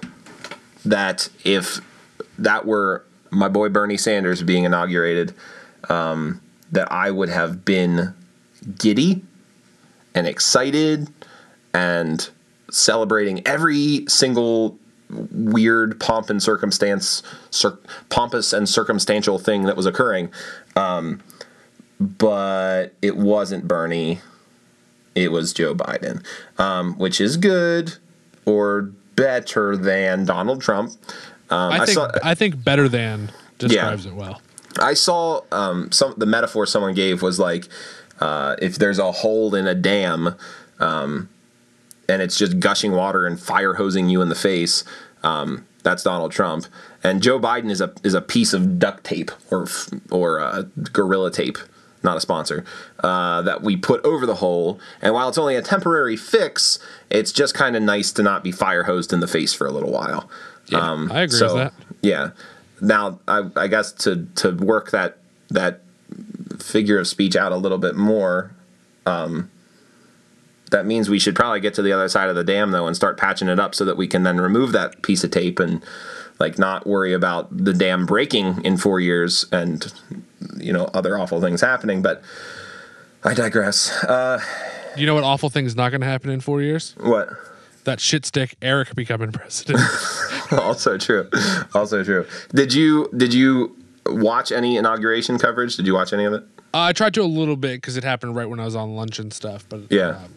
that if that were my boy Bernie Sanders being inaugurated, um, that I would have been giddy and excited and celebrating every single weird pomp and circumstance, cir- pompous and circumstantial thing that was occurring. Um, but it wasn't Bernie. It was Joe Biden, um, which is good or better than Donald Trump. Um, I think saw, I think better than describes it well. I saw um, some the metaphor someone gave was like uh, if there's a hole in a dam um, and it's just gushing water and fire hosing you in the face. Um, that's Donald Trump, and Joe Biden is a is a piece of duct tape or or uh, gorilla tape, not a sponsor, uh, that we put over the hole. And while it's only a temporary fix, it's just kind of nice to not be fire hosed in the face for a little while. Yeah, I agree with that. Yeah. Now, I, I guess to to work that that figure of speech out a little bit more, um, that means we should probably get to the other side of the dam though and start patching it up so that we can then remove that piece of tape and like not worry about the dam breaking in four years and you know other awful things happening. But I digress. Uh, You know what awful thing is not going to happen in four years? what? That shit stick Eric becoming president. also true. Also true. Did you did you watch any inauguration coverage? Did you watch any of it? Uh, I tried to a little bit because it happened right when I was on lunch and stuff. But Yeah. um,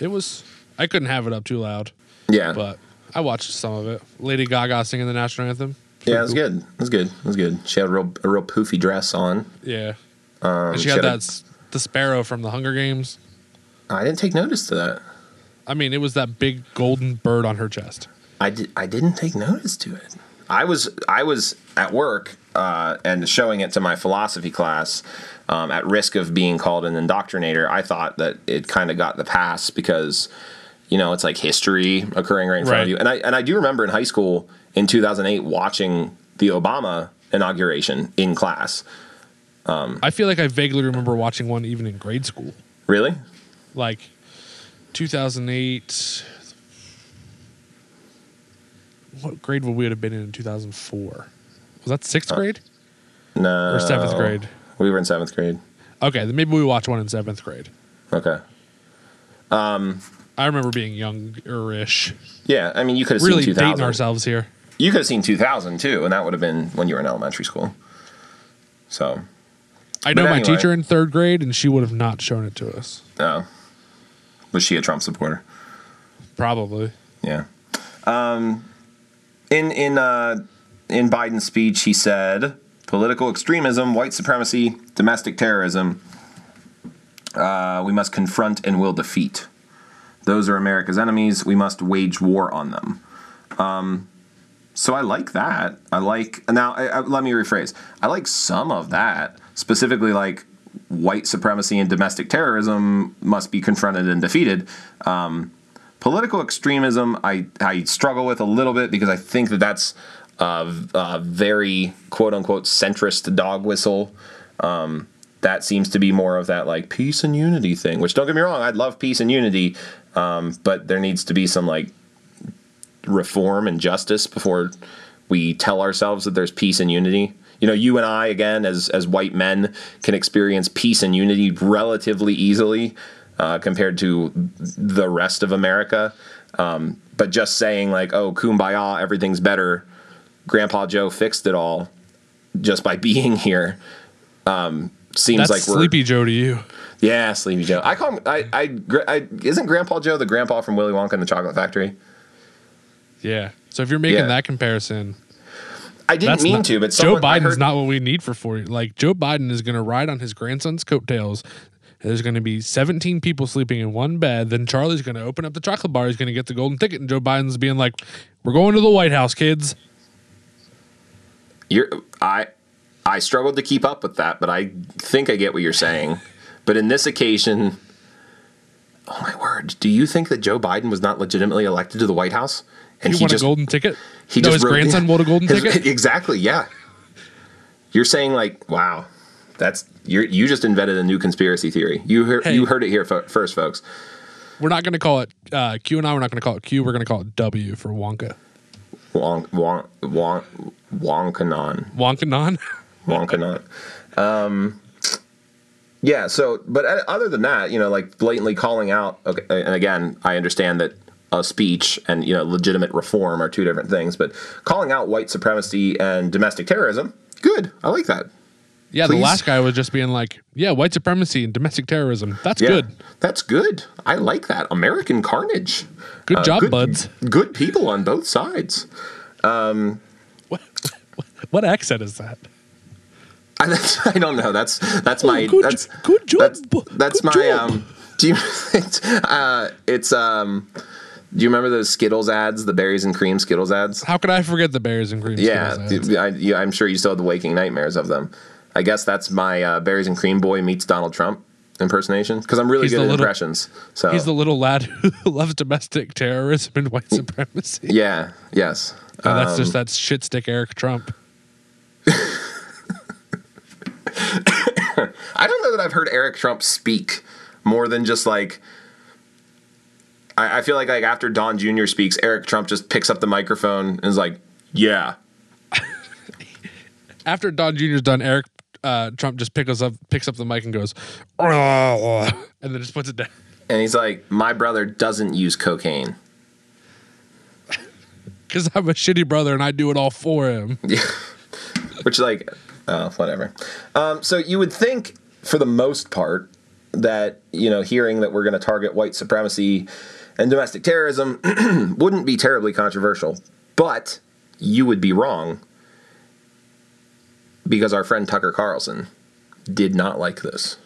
it was I couldn't have it up too loud, Yeah. but I watched some of it. Lady Gaga singing the national anthem. yeah, it was good. It was good. It was good. She had a real a real poofy dress on. Yeah, Um, and she she had had that s- the sparrow from the Hunger Games. I didn't take notice to that. I mean, it was that big golden bird on her chest. I did. I didn't take notice to it. I was I was at work uh, and showing it to my philosophy class. Um, at risk of being called an indoctrinator, I thought that it kind of got the pass because, you know, it's like history occurring right in front Right. of you. And I and I do remember in high school in 2008 watching the Obama inauguration in class. I feel like I vaguely remember watching one even in grade school, Really? like 2008. What grade would we have been in in 2004? Was that sixth grade No. or seventh grade? We were in seventh grade. Okay, then maybe we watched one in seventh grade. Okay. Um, I remember being young-ish, Yeah, I mean, you could have really seen 2000. dating ourselves here. You could have seen 2000 too, and that would have been when you were in elementary school. So, I know But my anyway. teacher in third grade, and she would have not shown it to us. no. Was she a Trump supporter? Probably. Yeah. Um, in in uh, in Biden's speech, he said, "Political extremism, white supremacy, domestic terrorism. Uh, we must confront and will defeat. Those are America's enemies. We must wage war on them." Um, so I like that. I like now. I, I, let me rephrase. I like some of that, specifically like white supremacy and domestic terrorism must be confronted and defeated. Um, political extremism, I I struggle with a little bit because I think that that's a, a very quote unquote centrist dog whistle. Um, that seems to be more of that like peace and unity thing. Which don't get me wrong, I'd love peace and unity, um, but there needs to be some like reform and justice before we tell ourselves that there's peace and unity. You know, you and I, again, as as white men, can experience peace and unity relatively easily uh, compared to the rest of America. Um, but just saying like, "Oh, kumbaya, everything's better," Grandpa Joe fixed it all just by being here. Um, seems That's like we're Sleepy Joe to you. yeah, Sleepy Joe. I call him. I, I, gr- I isn't Grandpa Joe the grandpa from Willy Wonka and the Chocolate Factory? Yeah. So if you're making Yeah. that comparison, I didn't that's mean not, to, but Joe Biden's heard- not what we need for four. Like Joe Biden is going to ride on his grandson's coattails. There's going to be 17 people sleeping in one bed. Then Charlie's going to open up the chocolate bar. He's going to get the golden ticket, and Joe Biden's being like, "We're going to the White House, kids." You're I I struggled to keep up with that, but I think I get what you're saying. But in this occasion, oh my word, do you think that Joe Biden was not legitimately elected to the White House? And He, won a golden ticket. he no, just his wrote- grandson won a golden his- ticket. Exactly, yeah. You're saying like, wow, that's you you just invented a new conspiracy theory. You heard Hey. you heard it here fo- first, folks. We're not going to call it uh, Q and I. We're not going to call it Q. We're going to call it W for Wonka. Wonk wonk wonk wonkanon. Wonkanon. Wonkanon. Um, yeah. So, but uh, other than that, you know, like blatantly calling out. Okay, and again, I understand that a speech and you know legitimate reform are two different things, but calling out white supremacy and domestic terrorism, good. I like that. Yeah, Please? the last guy was just being like, "Yeah, white supremacy and domestic terrorism. That's Yeah, good. That's good. I like that. American carnage. Good Uh, job, good, buds." Good people on both sides. What, what accent is that? I, that's, I don't know. That's that's my good, that's good job. That's, that's Good my job. um. Do you? It's, uh, it's um. Do you remember those Skittles ads, the berries and cream Skittles ads? How could I forget the berries and cream? Yeah, Skittles ads? yeah, I'm sure you still have the waking nightmares of them. I guess that's my uh, berries and cream boy meets Donald Trump impersonation because I'm really He's good at little- impressions. So He's the little lad who loves domestic terrorism and white supremacy. yeah, yes. And that's just Um, that shit stick Eric Trump. I don't know that I've heard Eric Trump speak more than just like. I, I feel like like after Don Jr. speaks, Eric Trump just picks up the microphone and is like, "Yeah, After Don Jr.'s done, Eric uh, Trump just picks up picks up the mic and goes, and then just puts it down. and he's like, "My brother doesn't use cocaine." Because I'm a shitty brother and I do it all for him. Yeah. which like oh whatever um, so you would think for the most part that you know hearing that we're going to target white supremacy and domestic terrorism wouldn't be terribly controversial but you would be wrong because our friend tucker carlson did not like this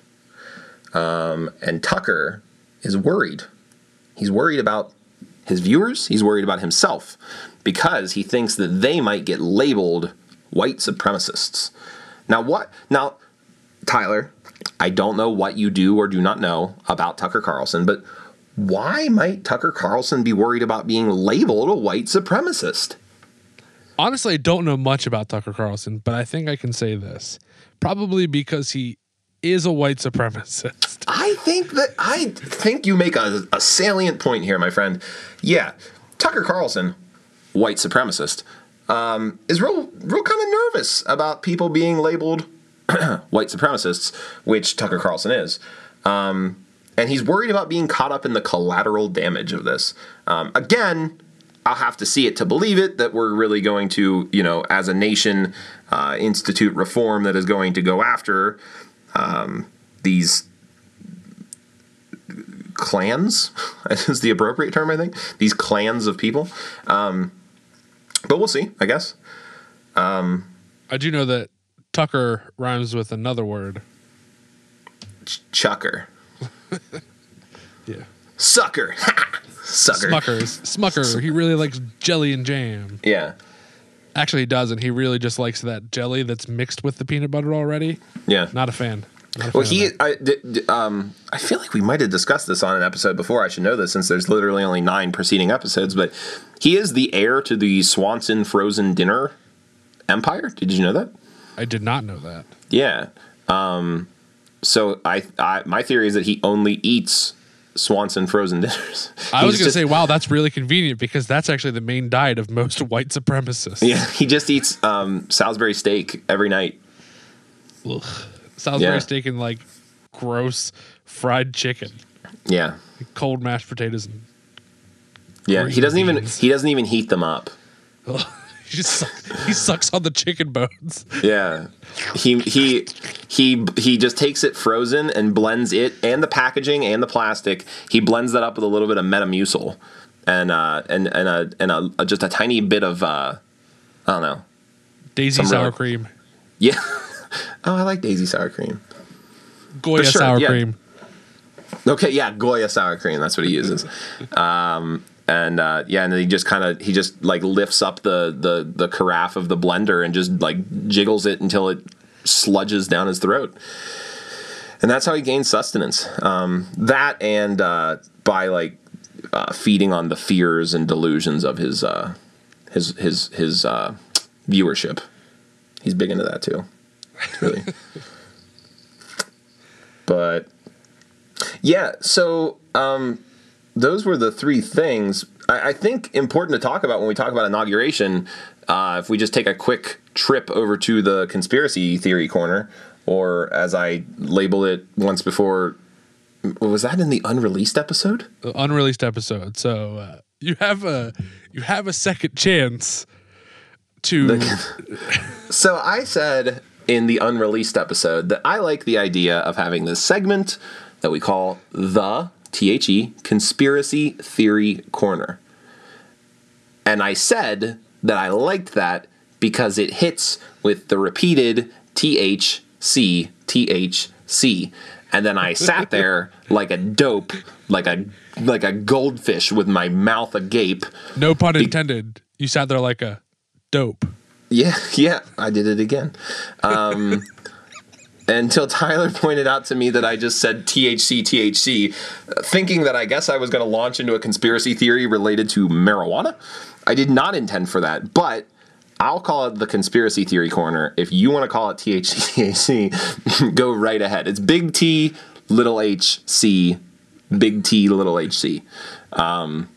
um, and tucker is worried he's worried about his viewers he's worried about himself because he thinks that they might get labeled white supremacists. Now what now Tyler, I don't know what you do or do not know about Tucker Carlson, but why might Tucker Carlson be worried about being labeled a white supremacist? Honestly, I don't know much about Tucker Carlson, but I think I can say this. Probably because he is a white supremacist. I think that I think you make a, a salient point here, my friend. Yeah, Tucker Carlson, white supremacist, um, is real, real kind of nervous about people being labeled white supremacists, which Tucker Carlson is. Um, and he's worried about being caught up in the collateral damage of this. Um, again, I'll have to see it to believe it that we're really going to, you know, as a nation, uh, institute reform that is going to go after um, these clans is the appropriate term i think these clans of people um, but we'll see i guess I do know that Tucker rhymes with another word. Ch- chucker Yeah. sucker sucker Smuckers. Smucker. He really likes jelly and jam. yeah Actually, he doesn't. He really just likes that jelly that's mixed with the peanut butter already. yeah Not a fan. Not a well fan he. I, d- d- um, I feel like we might have discussed this on an episode before i should know this since there's literally only nine preceding episodes but he is the heir to the swanson frozen dinner empire did you know that I did not know that. Yeah. Um, so I, I, my theory is that he only eats Swanson frozen dinners. I was going to say, wow, that's really convenient because that's actually the main diet of most white supremacists. yeah, he just eats um, Salisbury steak every night. Ugh. Salisbury Yeah. steak and like gross fried chicken, Yeah, cold mashed potatoes, and yeah. He doesn't even he doesn't even heat them up. ugh, he just suck, he sucks on the chicken bones. Yeah, he he he he just takes it frozen and blends it and the packaging and the plastic. He blends that up with a little bit of Metamucil and uh, and and a and a, a just a tiny bit of uh, I don't know. Daisy sour really- cream, Yeah. oh, I like Daisy sour cream. Goya sure, sour yeah. cream. Okay, yeah, Goya sour cream. That's what he uses. Um, and uh, yeah, and then he just kind of he just like lifts up the the the carafe of the blender and just like jiggles it until it sludges down his throat. And that's how he gains sustenance. Um, that and uh, by like uh, feeding on the fears and delusions of his uh, his his his uh, viewership. He's big into that too. Really. but yeah, so um, those were the three things I, I think important to talk about when we talk about inauguration. Uh, if we just take a quick trip over to the conspiracy theory corner, or as I label it once before, was that in the unreleased episode? The unreleased episode. So uh, you have a you have a second chance to So I said in the unreleased episode that I like the idea of having this segment that we call the THE Conspiracy Theory Corner. And I said that I liked that because it hits with the repeated THC, THC. And then I sat there like a dope, like a like a goldfish with my mouth agape. No pun intended. You sat there like a dope. Yeah, yeah, I did it again. Um, until Tyler pointed out to me that I just said THC, THC, thinking that I guess I was going to launch into a conspiracy theory related to marijuana. I did not intend for that, but I'll call it the conspiracy theory corner. If you want to call it THC, THC, go right ahead. It's big T, little h, C, big T, little h, C. Um,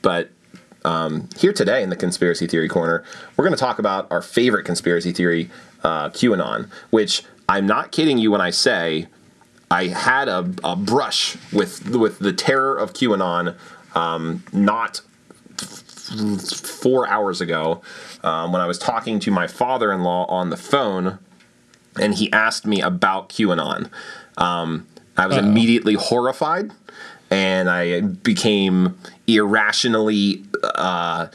but um, here today in the conspiracy theory corner, we're going to talk about our favorite conspiracy theory, uh, QAnon, which I'm not kidding you when I say I had a, a brush with with the terror of QAnon um, not four hours ago um, when I was talking to my father-in-law on the phone, and he asked me about QAnon. Um, I was Uh-oh. immediately horrified, and I became irrationally uh,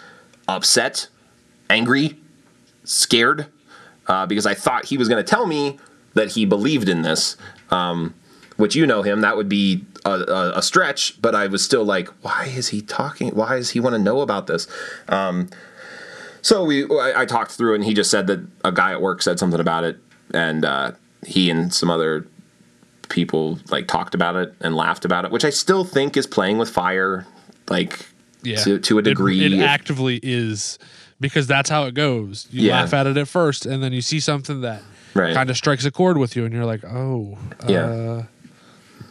upset, angry, scared, uh, because I thought he was going to tell me that he believed in this. Um, which you know him, that would be a, a, a stretch, but I was still like, why is he talking? Why does he want to know about this? Um, so we, I, I talked through it, and he just said that a guy at work said something about it, and uh, he and some other people like talked about it and laughed about it, which I still think is playing with fire, like Yeah. to to a degree. It, If- actively is because that's how it goes. You Yeah. laugh at it at first, and then you see something that Right. kind of strikes a chord with you, and you're like, oh, Yeah. uh,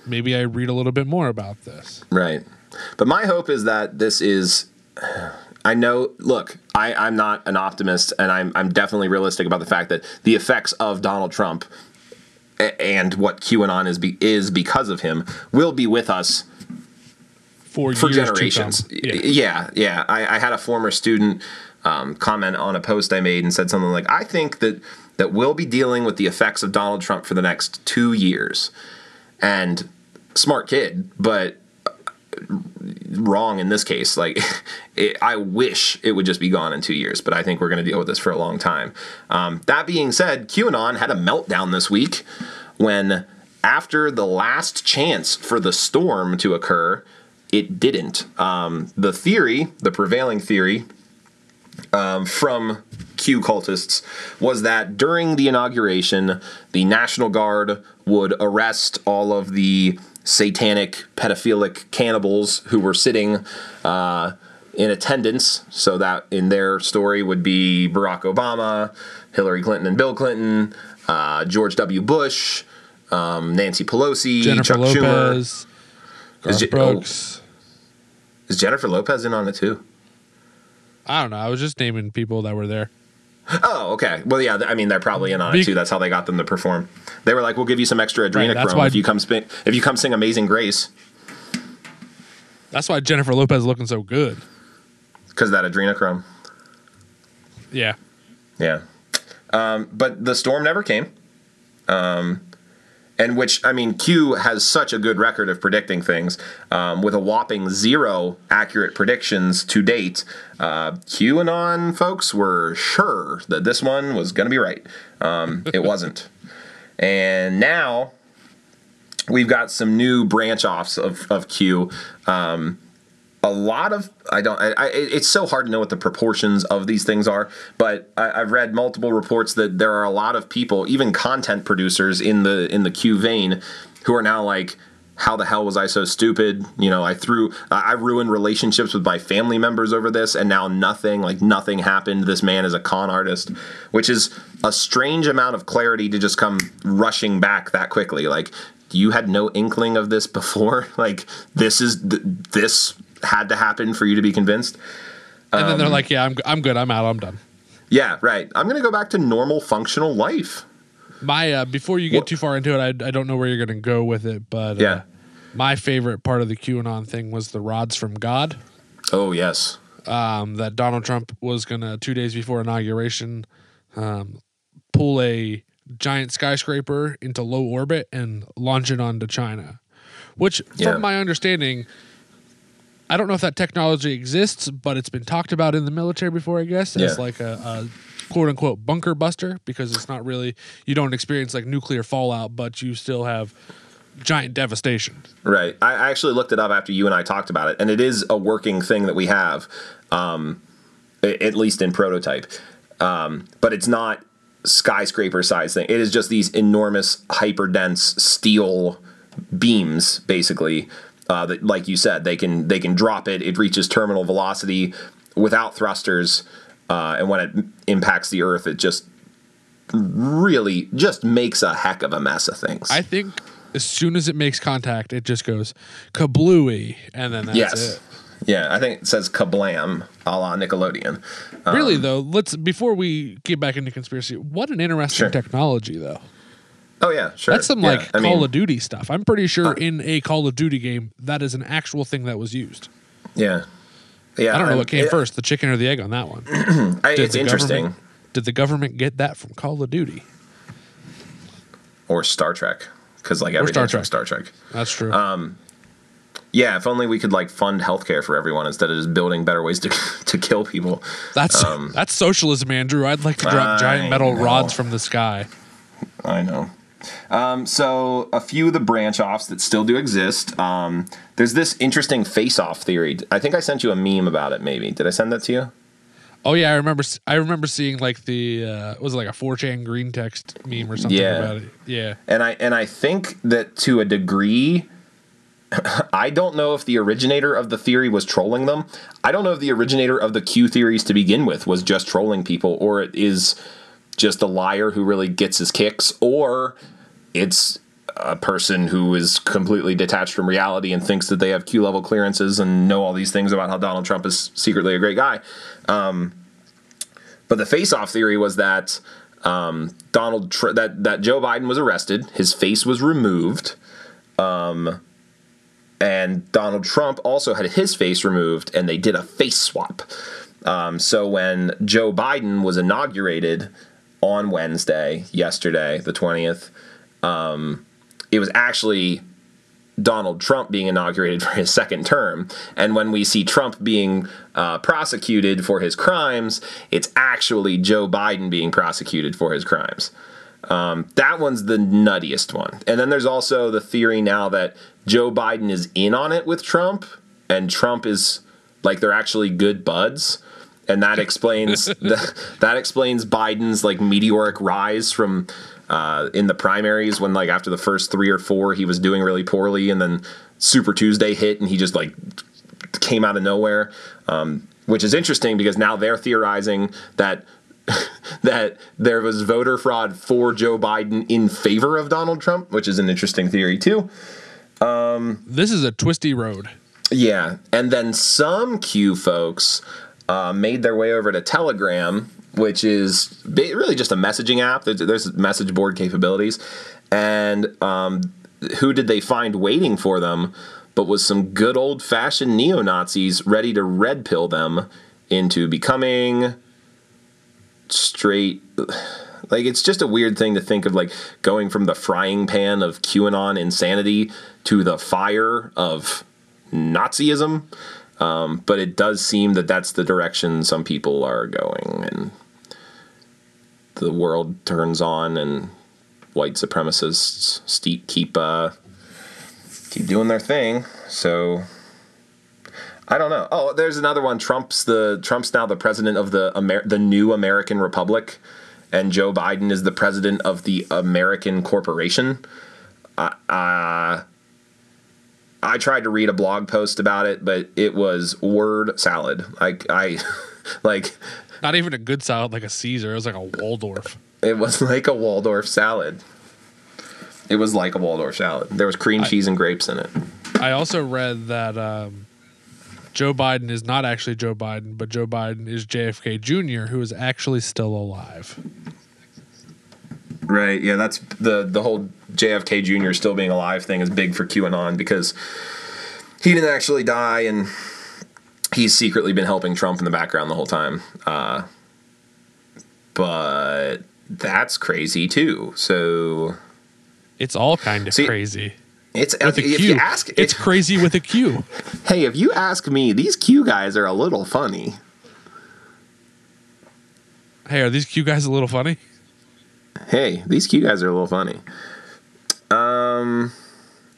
maybe I read a little bit more about this. Right. But my hope is that this is. I know. Look, I, I'm not an optimist, and I'm I'm definitely realistic about the fact that the effects of Donald Trump and what QAnon is be, is because of him will be with us For, for generations. Yeah. yeah. yeah. I, I had a former student um, comment on a post I made and said something like, "I think that that we'll be dealing with the effects of Donald Trump for the next two years." And smart kid, but wrong in this case. Like, it, I wish it would just be gone in two years, but I think we're going to deal with this for a long time. Um, that being said, QAnon had a meltdown this week when, after the last chance for the storm to occur, it didn't. Um, the theory, the prevailing theory, um, from Q cultists was that during the inauguration, the National Guard would arrest all of the satanic, pedophilic cannibals who were sitting uh, in attendance. So that in their story would be Barack Obama, Hillary Clinton and Bill Clinton, uh, George W. Bush, um, Nancy Pelosi, Jennifer Chuck Schumer. Lopez, Garth Je- Brooks. Is Jennifer Lopez in on it too? I don't know. I was just naming people that were there. Oh, okay. Well, yeah. I mean, they're probably in on it too. That's how they got them to perform. They were like, "We'll give you some extra Right, adrenochrome why- if you come spi- if you come sing Amazing Grace That's why Jennifer Lopez is looking so good. because that adrenochrome." Yeah. Yeah. Um, but the storm never came. Um, and which, I mean, Q has such a good record of predicting things um, with a whopping zero accurate predictions to date. Uh, QAnon folks were sure that this one was going to be right. Um, it wasn't. And now we've got some new branch offs of, of Q. Um, a lot of I don't. I, I, it's so hard to know what the proportions of these things are. But I, I've read multiple reports that there are a lot of people, even content producers in the in the Q vein, who are now like, "How the hell was I so stupid?" You know, I threw, I I ruined relationships with my family members over this, and now nothing, like nothing happened. This man is a con artist, which is a strange amount of clarity to just come rushing back that quickly. Like you had no inkling of this before. Like this is th- this had to happen for you to be convinced. And Um, then they're like, "Yeah, I'm I'm good. I'm out. I'm done." Yeah, right. I'm gonna go back to normal functional life. My uh, before you get What- too far into it, I, I don't know where you're going to go with it, but uh, Yeah. my favorite part of the QAnon thing was the rods from God. Oh yes. Um, that Donald Trump was going to two days before inauguration um, pull a giant skyscraper into low orbit and launch it onto China, which, Yeah. from my understanding. I don't know if that technology exists, but it's been talked about in the military before, I guess, as Yeah. like a, a quote unquote bunker buster because it's not really you don't experience like nuclear fallout, but you still have giant devastation. Right. I I actually looked it up after you and I talked about it, and it is a working thing that we have, um, at least in prototype. Um, but it's not skyscraper size thing. It is just these enormous, hyper dense steel beams, basically. Uh, that, like you said, they can they can drop it. It reaches terminal velocity without thrusters, uh, and when it impacts the Earth, it just really just makes a heck of a mess of things. I think as soon as it makes contact, it just goes kablooey, and then that's yes. it. Yeah, I think it says kablam a la Nickelodeon. Um, Really though, let's before we get back into conspiracy, what an interesting Sure. technology though. Oh yeah, sure. That's some Yeah, like I Call mean, of Duty stuff. I'm pretty sure in a Call of Duty game that is an actual thing that was used. Yeah, yeah. I don't know I'm- what came it- first, the chicken or the egg on that one. I, it's interesting. Did the government get that from Call of Duty? Or Star Trek, because like Star everything's from Trek. Star Trek. That's true. Um, Yeah, if only we could like fund healthcare for everyone instead of just building better ways to to kill people. that's that's socialism, Andrew. I'd like to drop I giant metal know. rods from the sky. I know. Um, so a few of the branch offs that still do exist. Um, there's this interesting face-off theory. I think I sent you a meme about it. Maybe did I send that to you? Oh yeah, I remember. I remember seeing like the uh, was it like a 4chan green text meme or something Yeah. about it. Yeah, And I and I think that to a degree, I don't know if the originator of the theory was trolling them. I don't know if the originator of the Q theories to begin with was just trolling people, or it is just a liar who really gets his kicks, or it's a person who is completely detached from reality and thinks that they have Q level clearances and know all these things about how Donald Trump is secretly a great guy. Um, but the face-off theory was that um, Donald Tr- that that Joe Biden was arrested, his face was removed, um, and Donald Trump also had his face removed, and they did a face swap. Um, so when Joe Biden was inaugurated on Wednesday, yesterday, the twentieth, um, it was actually Donald Trump being inaugurated for his second term. And when we see Trump being uh, prosecuted for his crimes, it's actually Joe Biden being prosecuted for his crimes. Um, that one's the nuttiest one. And then there's also the theory now that Joe Biden is in on it with Trump, and Trump is like they're actually good buds. And that explains the, that explains Biden's like meteoric rise from uh, in the primaries when like after the first three or four he was doing really poorly, and then Super Tuesday hit and he just like came out of nowhere, um, which is interesting because now they're theorizing that that there was voter fraud for Joe Biden in favor of Donald Trump, which is an interesting theory too. this is a twisty road. Yeah, and then some Q folks uh, made their way over to Telegram, which is really just a messaging app. There's, there's message board capabilities, and um, who did they find waiting for them? But was some good old fashioned neo Nazis ready to red pill them into becoming straight. Like it's just a weird thing to think of, like going from the frying pan of QAnon insanity to the fire of Nazism. Um, but it does seem that that's the direction some people are going, and the world turns on, and white supremacists keep uh, keep doing their thing. So I don't know. Oh, there's another one. Trump's the Trump's now the president of the Amer- the new American Republic, and Joe Biden is the president of the American Corporation. Uh, uh, I tried to read a blog post about it, but it was word salad. I, I like Not even a good salad like a Caesar. It was like a Waldorf. it was like a Waldorf salad. It was like a Waldorf salad. There was cream cheese and grapes in it. I also read that um, Joe Biden is not actually Joe Biden, but Joe Biden is JFK Jr., who is actually still alive. Right. Yeah, that's the the whole JFK Jr. still being alive thing is big for QAnon because he didn't actually die and he's secretly been helping Trump in the background the whole time. Uh, but that's crazy too. So It's all kind of See, crazy. it's With a if Q. you ask it's crazy with a Q. hey, if you ask me, these Q guys are a little funny. Hey, are these Q guys a little funny? Hey, these Q guys are a little funny. Um,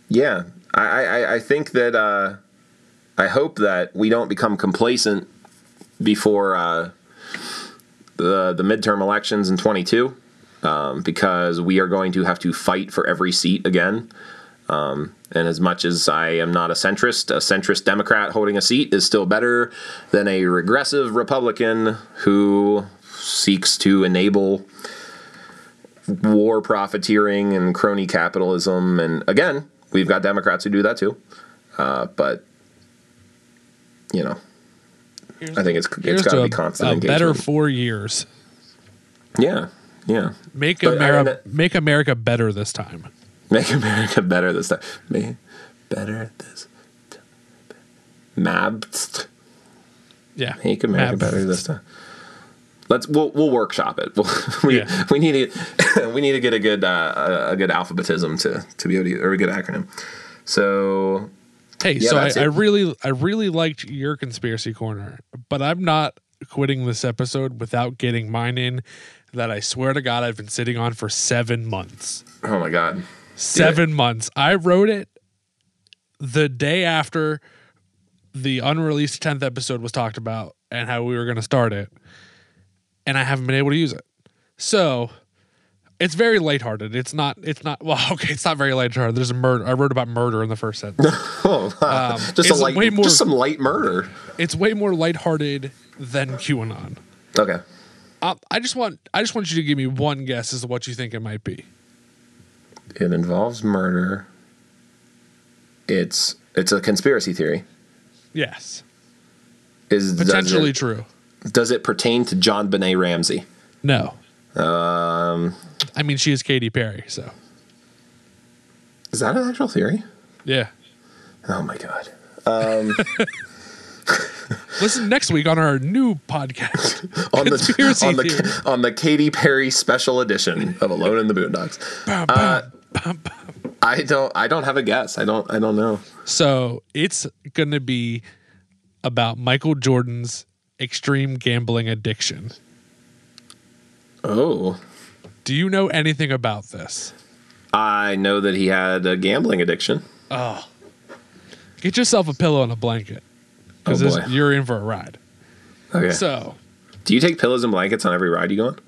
yeah, I I, I think that uh, I hope that we don't become complacent before uh, the the midterm elections in 22, um, because we are going to have to fight for every seat again. Um, and as much as I am not a centrist, a centrist Democrat holding a seat is still better than a regressive Republican who seeks to enable war profiteering and crony capitalism. And again, we've got Democrats who do that too. Uh, but, you know, Here's, I think it's it's got to be constant a, engagement. better four years. yeah, yeah. Make But, I America mean, make America better this time. Make America better this time. Make better this time. Mabst. Yeah. Make America Mab- better this time. Let's we'll we'll workshop it. We'll, we Yeah. we need to we need to get a good uh, a, good alphabetism to to be able to or a good acronym. So Hey, Yeah, so I, I really I really liked your conspiracy corner, but I'm not quitting this episode without getting mine in that I swear to God I've been sitting on for seven months. oh my god, Seven months. I wrote it the day after the unreleased 10th episode was talked about and how we were going to start it. And I haven't been able to use it. So it's very lighthearted. It's not, it's not, well, okay, it's not very lighthearted. There's a murder. I wrote about murder in the first sentence. oh wow. Um, just a light way more- just some light murder. it's way more lighthearted than QAnon. Okay, Uh, I just want, I just want you to give me one guess as to what you think it might be. it involves murder. It's it's a conspiracy theory. Yes, Is potentially it- true. Does it pertain to JonBenét Ramsey? No, Um, I mean she is Katy Perry, so is that an actual theory? yeah. Oh my god. Um, Listen next week on our new podcast. On the Conspiracy on theory. the on the Katy Perry special edition of Alone in the Boondocks. Bum, Uh, bum. I don't I don't have a guess. I don't I don't know. So it's gonna be about Michael Jordan's extreme gambling addiction. Oh. Do you know anything about this? I know that he had a gambling addiction. Oh, get yourself a pillow and a blanket because Oh, you're in for a ride. Okay. So Do you take pillows and blankets on every ride you go on?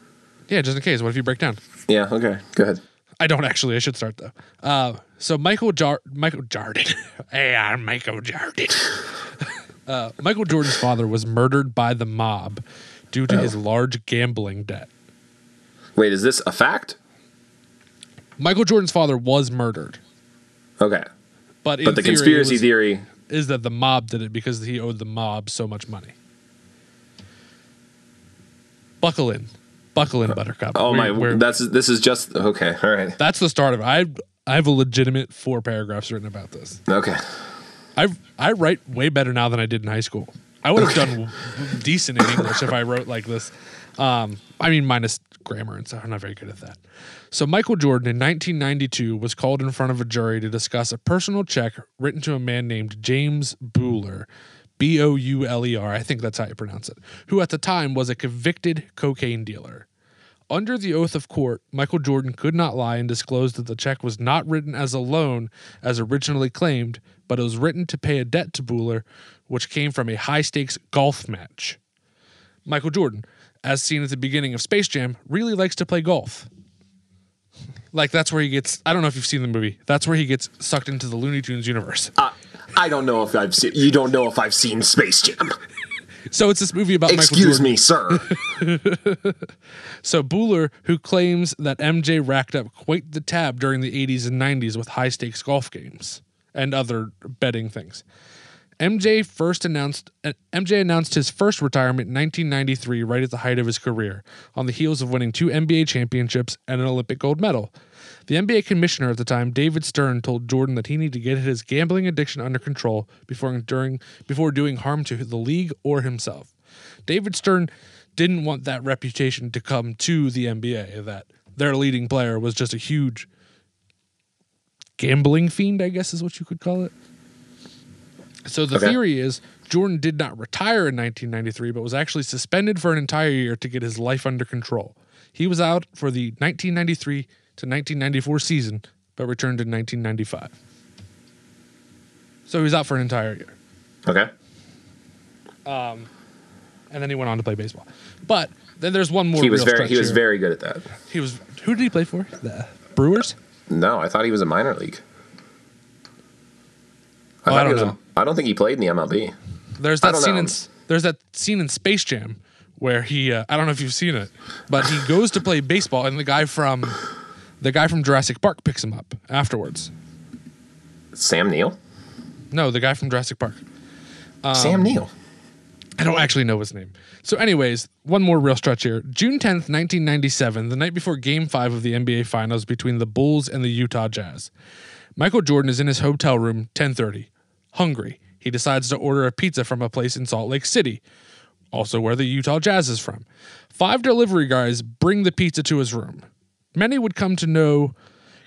yeah, just in case. What if you break down? Yeah, okay. Go ahead. I don't actually. I should start though. Uh, so Michael Jar- Michael Jordan. hey, I'm Michael Jordan. uh, Michael Jordan's father was murdered by the mob due to his large gambling debt. Wait, is this a fact? Michael Jordan's father was murdered, Okay. but But the theory, conspiracy was- theory is that the mob did it because he owed the mob so much money. Buckle in, buckle in, Buttercup. Oh We're- my we're- that's this is just okay. All right. that's the start of it. I I have a legitimate four paragraphs written about this. Okay. I I write way better now than I did in high school. I would have done decent in English if I wrote like this. Um, I mean, minus grammar and stuff. I'm not very good at that. So Michael Jordan in 1992 was called in front of a jury to discuss a personal check written to a man named James Bouler, B O U L E R. I think that's how you pronounce it. Who at the time was a convicted cocaine dealer. Under the oath of court, Michael Jordan could not lie and disclose that the check was not written as a loan as originally claimed, but it was written to pay a debt to Bouler, which came from a high stakes golf match. Michael Jordan, as seen at the beginning of Space Jam, really likes to play golf. Like that's where he gets I don't know if you've seen the movie. That's where he gets sucked into the Looney Tunes universe. Uh, I don't know if I've seen you don't know if I've seen Space Jam. So it's this movie about Michael Excuse me, sir. So Bouler, who claims that MJ racked up quite the tab during the 80s and 90s with high stakes golf games and other betting things. MJ first announced uh, MJ announced his first retirement in 1993 right at the height of his career on the heels of winning two NBA championships and an Olympic gold medal. The NBA commissioner at the time, David Stern, told Jordan that he needed to get his gambling addiction under control before during before doing harm to the league or himself. David Stern didn't want that reputation to come to the NBA that their leading player was just a huge gambling fiend, I guess is what you could call it. So the Okay. theory is Jordan did not retire in 1993, but was actually suspended for an entire year to get his life under control. He was out for the 1993 to 1994 season, but returned in 1995. So he was out for an entire year. Okay. Um, and then he went on to play baseball. But then there's one more. He was very he was here. very good at that. He was. Who did he play for? The Brewers. No, I thought he was a minor league. Oh, I don't know. I don't think he played in the MLB. There's that scene know. in there's that scene in Space Jam where he. Uh, I don't know if you've seen it, but he goes to play baseball, and the guy from the guy from Jurassic Park picks him up afterwards. Sam Neill. No, the guy from Jurassic Park. Um, Sam Neill. I don't actually know his name. So, anyways, one more real stretch here. June 10th, 1997, the night before game five of the NBA Finals between the Bulls and the Utah Jazz. Michael Jordan is in his hotel room, 1030, hungry. He decides to order a pizza from a place in Salt Lake City, also where the Utah Jazz is from. Five delivery guys bring the pizza to his room. Many would come to know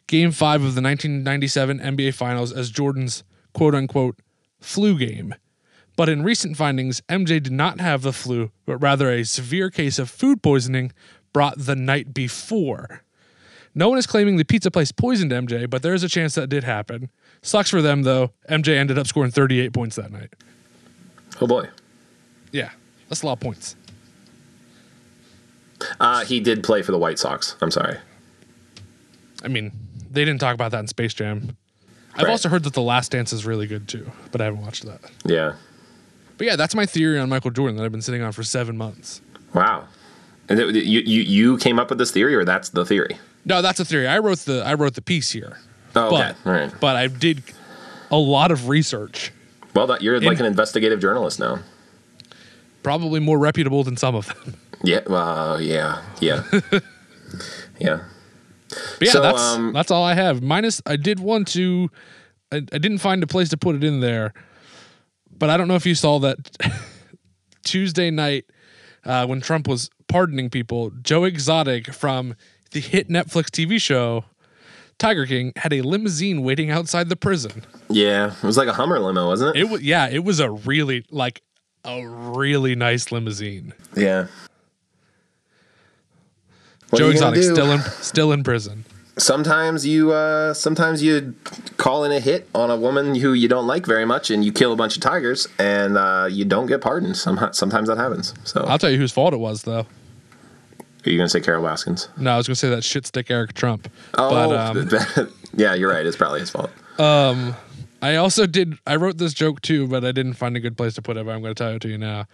game five of the 1997 NBA Finals as Jordan's quote unquote flu game. But in recent findings, MJ did not have the flu, but rather a severe case of food poisoning brought the night before. No one is claiming the pizza place poisoned MJ, but there is a chance that did happen. Sucks for them, though. MJ ended up scoring 38 points that night. Oh boy. Yeah, that's a lot of points. Uh, he did play for the White Sox. I'm sorry. I mean, they didn't talk about that in Space Jam. I've Right. also heard that The Last Dance is really good too, but I haven't watched that. Yeah. But yeah, that's my theory on Michael Jordan that I've been sitting on for seven months. Wow. And it, you, you you came up with this theory, or that's the theory? No, that's a theory. I wrote the I wrote the piece here. Oh, okay. But, All right. but I did a lot of research, Well, that, you're like an investigative journalist now. probably more reputable than some of them. Yeah. Well, yeah. Yeah. yeah. But yeah, So, that's um, that's all I have. Minus, I did want to. I, I didn't find a place to put it in there, but I don't know if you saw that Tuesday night uh, when Trump was pardoning people. Joe Exotic from the hit Netflix TV show Tiger King had a limousine waiting outside the prison. Yeah. It was like a Hummer limo, wasn't it? It was yeah, it was a really like a really nice limousine. yeah. What Joe Exotic do? still in still in prison. sometimes you uh, sometimes you call in a hit on a woman who you don't like very much, and you kill a bunch of tigers, and uh, you don't get pardoned. Some, sometimes that happens. So, I'll tell you whose fault it was though. are you gonna say Carole Baskins? No, I was gonna say that shit stick Eric Trump. Oh, but um, yeah, you're right. It's probably his fault. I also did. I wrote this joke too, but I didn't find a good place to put it. But I'm going to tell it to you now.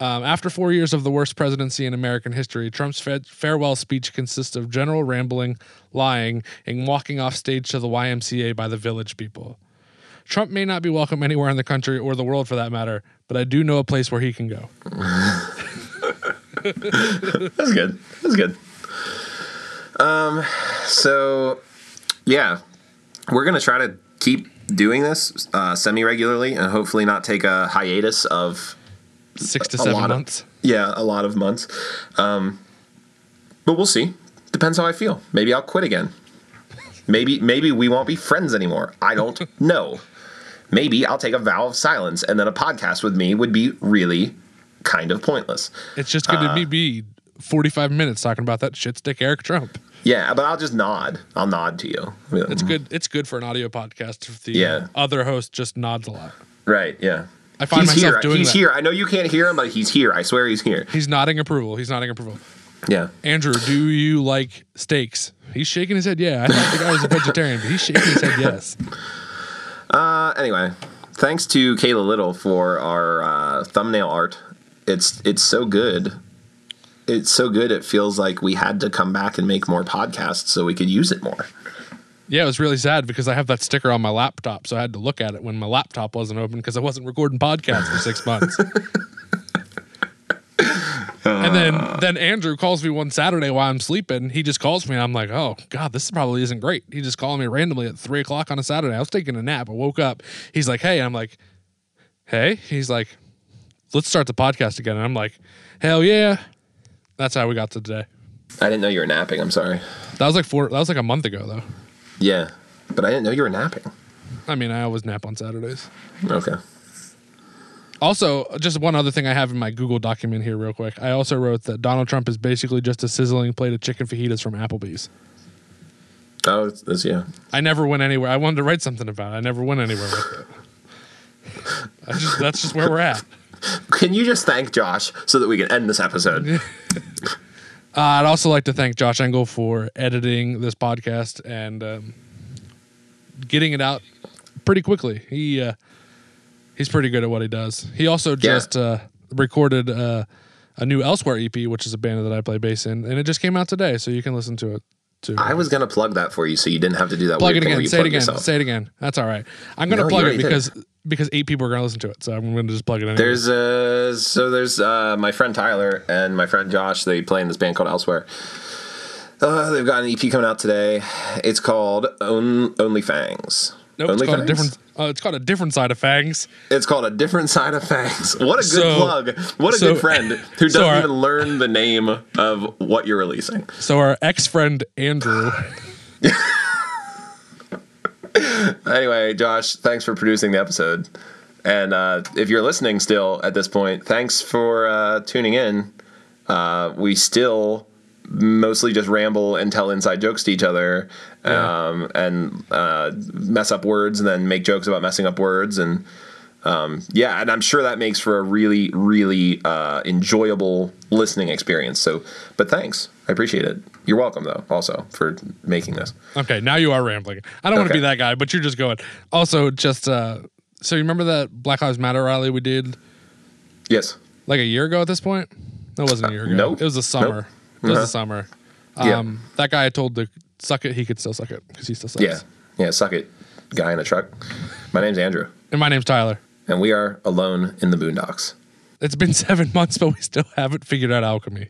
Um, after four years of the worst presidency in American history, Trump's fa- farewell speech consists of general rambling, lying, and walking off stage to the YMCA by the village people. Trump may not be welcome anywhere in the country or the world for that matter, but I do know a place where he can go. That's good. That's good. Um, so yeah, we're gonna try to keep doing this uh, semi regularly, and hopefully not take a hiatus of Six to seven lot of- months. yeah a lot of months. Um, but we'll see. Depends how I feel. Maybe I'll quit again. Maybe maybe we won't be friends anymore. I don't know. Maybe I'll take a vow of silence, and then a podcast with me would be really kind of pointless. It's just going to be be 45 minutes talking about that shit stick Eric Trump. Yeah, but I'll just nod. I'll nod to you. It's good. It's good for an audio podcast if the Yeah. other host just nods a lot. Right. Yeah. I find he's myself here. doing he's that. here. I know you can't hear him, but he's here. I swear he's here. He's nodding approval. He's nodding approval. Yeah. Andrew, do you like steaks? He's shaking his head. Yeah, I thought the guy was a vegetarian, but he's shaking his head. Yes. Uh, anyway, thanks to Kayla Little for our uh, thumbnail art. It's it's so good. It's so good. It feels like we had to come back and make more podcasts so we could use it more. Yeah, it was really sad because I have that sticker on my laptop, so I had to look at it when my laptop wasn't open because I wasn't recording podcasts for six months. and then then Andrew calls me one Saturday while I'm sleeping. He just calls me and I'm like, oh God, this probably isn't great. He just called me randomly at three o'clock on a Saturday. I was taking a nap. I woke up. He's like, hey, and I'm like, hey. He's like, let's start the podcast again. And I'm like, hell yeah. That's how we got to today. I didn't know you were napping. I'm sorry. That was like four. That was like a month ago though. Yeah, but I didn't know you were napping. I mean, I always nap on Saturdays. Okay. Also, just one other thing I have in my Google document here, real quick. I also wrote that Donald Trump is basically just a sizzling plate of chicken fajitas from Applebee's. Oh, it's, it's yeah. I never went anywhere. I wanted to write something about it. I never went anywhere with it. I just, that's just where we're at. Can you just thank Josh so that we can end this episode? Uh, I'd also like to thank Josh Engel for editing this podcast and um, getting it out pretty quickly. He uh, he's pretty good at what he does. He also just uh, recorded uh, a new Elsewhere EP, which is a band that I play bass in, and it just came out today, so you can listen to it too. I was gonna plug that for you, so you didn't have to do that. plug it again. Say it again. yourself. Say it again. That's all right. I'm gonna No, plug it because because eight people are gonna listen to it, so I'm gonna just plug it in. There's uh so there's uh my friend Tyler and my friend Josh. They play in this band called Elsewhere. Uh, they've got an EP coming out today. It's called On- Only Fangs. nope, it's Only called a different. Uh, it's called a different side of fangs. It's called a different side of fangs. What a good So- plug! What a so- good friend who doesn't so our- even learn the name of what you're releasing. So our ex friend Andrew. Anyway, Josh, thanks for producing the episode. And uh, if you're listening still at this point, thanks for uh, tuning in. Uh, we still mostly just ramble and tell inside jokes to each other um, and uh, mess up words and then make jokes about messing up words. And um, yeah, and I'm sure that makes for a really, really uh, enjoyable listening experience. So, but thanks. I appreciate it. You're welcome, though, also, for making this. Okay, now you are rambling. I don't want to Okay. be that guy, but you're just going. Also, just uh, so you remember that Black Lives Matter rally we did Yes. like a year ago at this point? That wasn't a year ago. nope. It was the summer. Nope. It was Uh-huh. the summer. Yeah. Um, That guy I told to suck it, he could still suck it because he still sucks. Yeah. Yeah. Suck it, guy in a truck. My name's Andrew. And my name's Tyler. and we are alone in the boondocks. It's been seven months, but we still haven't figured out alchemy.